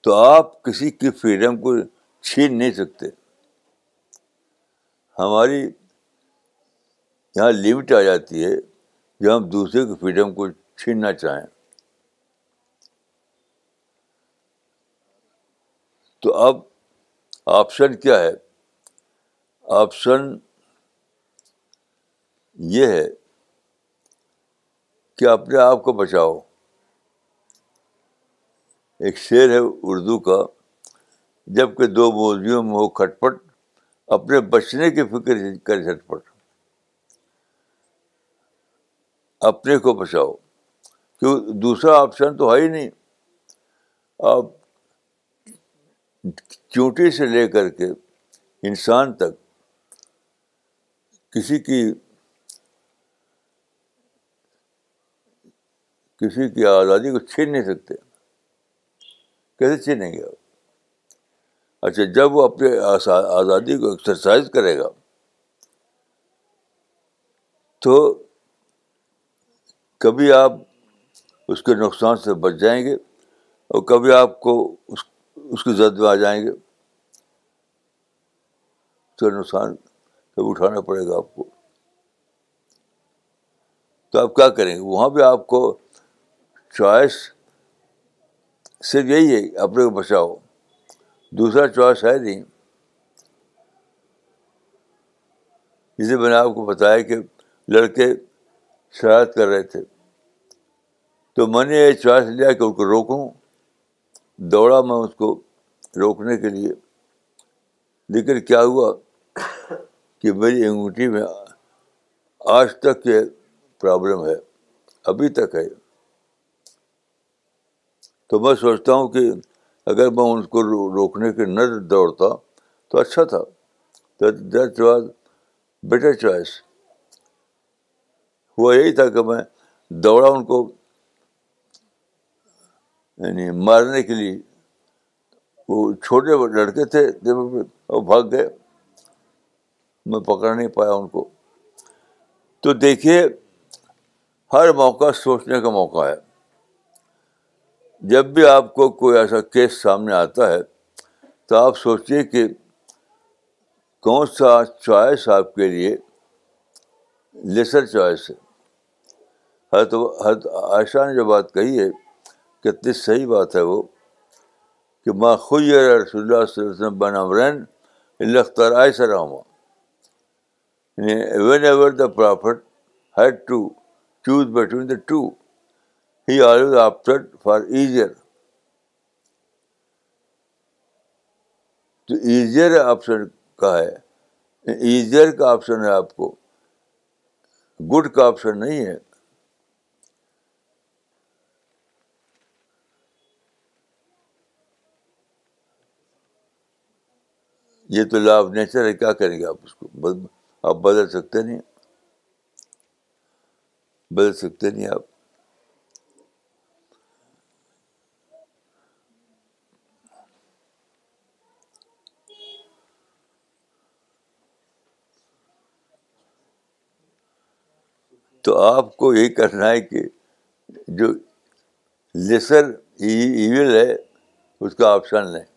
تو آپ کسی کی فریڈم کو چھین نہیں سکتے۔ ہماری یہاں لمٹ آ جاتی ہے جب ہم دوسرے کی فریڈم کو چھیننا چاہیں۔ تو اب آپشن کیا ہے؟ آپشن یہ ہے کہ اپنے آپ کو بچاؤ۔ ایک شعر ہے اردو کا جبکہ دو موضوعوں میں ہو کھٹپٹ، اپنے بچنے کی فکر کر جھٹپٹ۔ اپنے کو بچاؤ۔ کیوں؟ دوسرا آپشن تو ہے ہی نہیں۔ آپ چونٹی سے لے کر کے انسان تک کسی کی کسی کی آزادی کو چھین نہیں سکتے۔ کیسے چھینیں گے؟ آپ اچھا جب وہ اپنے آزادی کو ایکسرسائز کرے گا، تو کبھی آپ اس کے نقصان سے بچ جائیں گے اور کبھی آپ کو اس اس کی زد میں آ جائیں گے۔ تو نقصان کبھی اٹھانا پڑے گا آپ کو۔ تو آپ کیا کریں گے؟ وہاں پہ آپ کو چوائس صرف یہی ہے، اپنے کو بچاؤ۔ دوسرا چوائس ہے نہیں۔ جسے میں نے آپ کو بتایا کہ لڑکے شرارت کر رہے تھے۔ تو میں نے یہ چوائس لیا کہ ان کو روکوں۔ دوڑا میں اس کو روکنے کے لیے۔ لیکن کیا ہوا کہ میری انگوٹھی میں آج تک یہ پرابلم ہے، ابھی تک ہے۔ تو میں سوچتا ہوں کہ اگر میں ان کو روکنے کے نہ دوڑتا تو اچھا تھا۔ دیٹ واز بیٹر چوائس ہوا یہی تھا کہ میں دوڑا، ان کو یعنی مارنے کے لیے وہ چھوٹے لڑکے تھے وہ بھاگ گئے، میں پکڑ نہیں پایا ان کو۔ تو دیکھیے، ہر موقع سوچنے کا موقع ہے۔ جب بھی آپ کو کوئی ایسا کیس سامنے آتا ہے، تو آپ سوچیے کہ کون سا چوائس آپ کے لیے لیسر چوائس ہے۔ حضرت حضرت عائشہ نے جو بات کہی ہے کتنی صحیح بات ہے وہ کہ ماں خوئی رسول اللہ صلی اللہ علیہ وسلم بن امرین اللہ ایسا رہا whenever the prophet had to choose between the two he always after for easier تو ایزیئر آپشن کا ہے۔ ایزیئر کا آپشن ہے آپ کو۔ گڈ کا آپشن نہیں ہے۔ یہ تو لا آف نیچر ہے، کیا کریں گے آپ اس کو؟ آپ بدل سکتے نہیں۔ بدل سکتے نہیں آپ۔ تو آپ کو یہی کرنا ہے کہ جو لیسر ایون ہے، اس کا آپشن لیں۔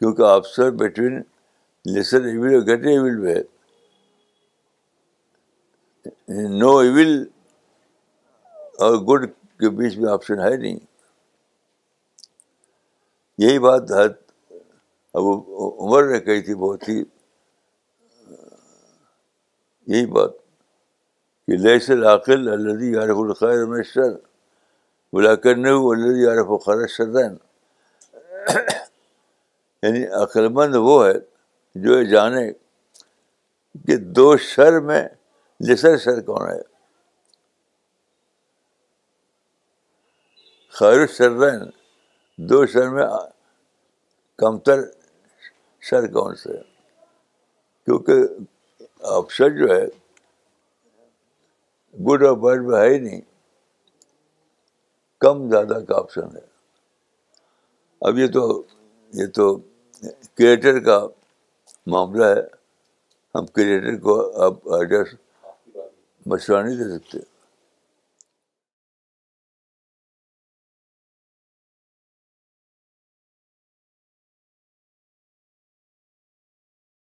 کیونکہ آپشن بٹوین لیسر ایون اور گریٹر ایون میں ہے نو ایون اور گڈ کے بیچ میں آپشن ہے نہیں۔ یہی بات حد اب عمر نے کہی تھی بہت ہی۔ یہی بات کہ لیس العقل الدی عارف الخیر میں شر بلا کرنے الدی عارف الخیر شرین یعنی عقل مند وہ ہے جو یہ جانے کہ دو شر میں لسر شر کون ہے؟ خیر الشرین دو شر میں کمتر شر کون سے؟ کیونکہ آپشن جو ہے، گڈ اور بیڈ میں ہے ہی نہیں، کم زیادہ کا آپشن ہے۔ اب یہ تو یہ تو کریٹر کا معاملہ ہے ہم کریٹر کو اب ایڈریس مشورہ نہیں دے سکتے۔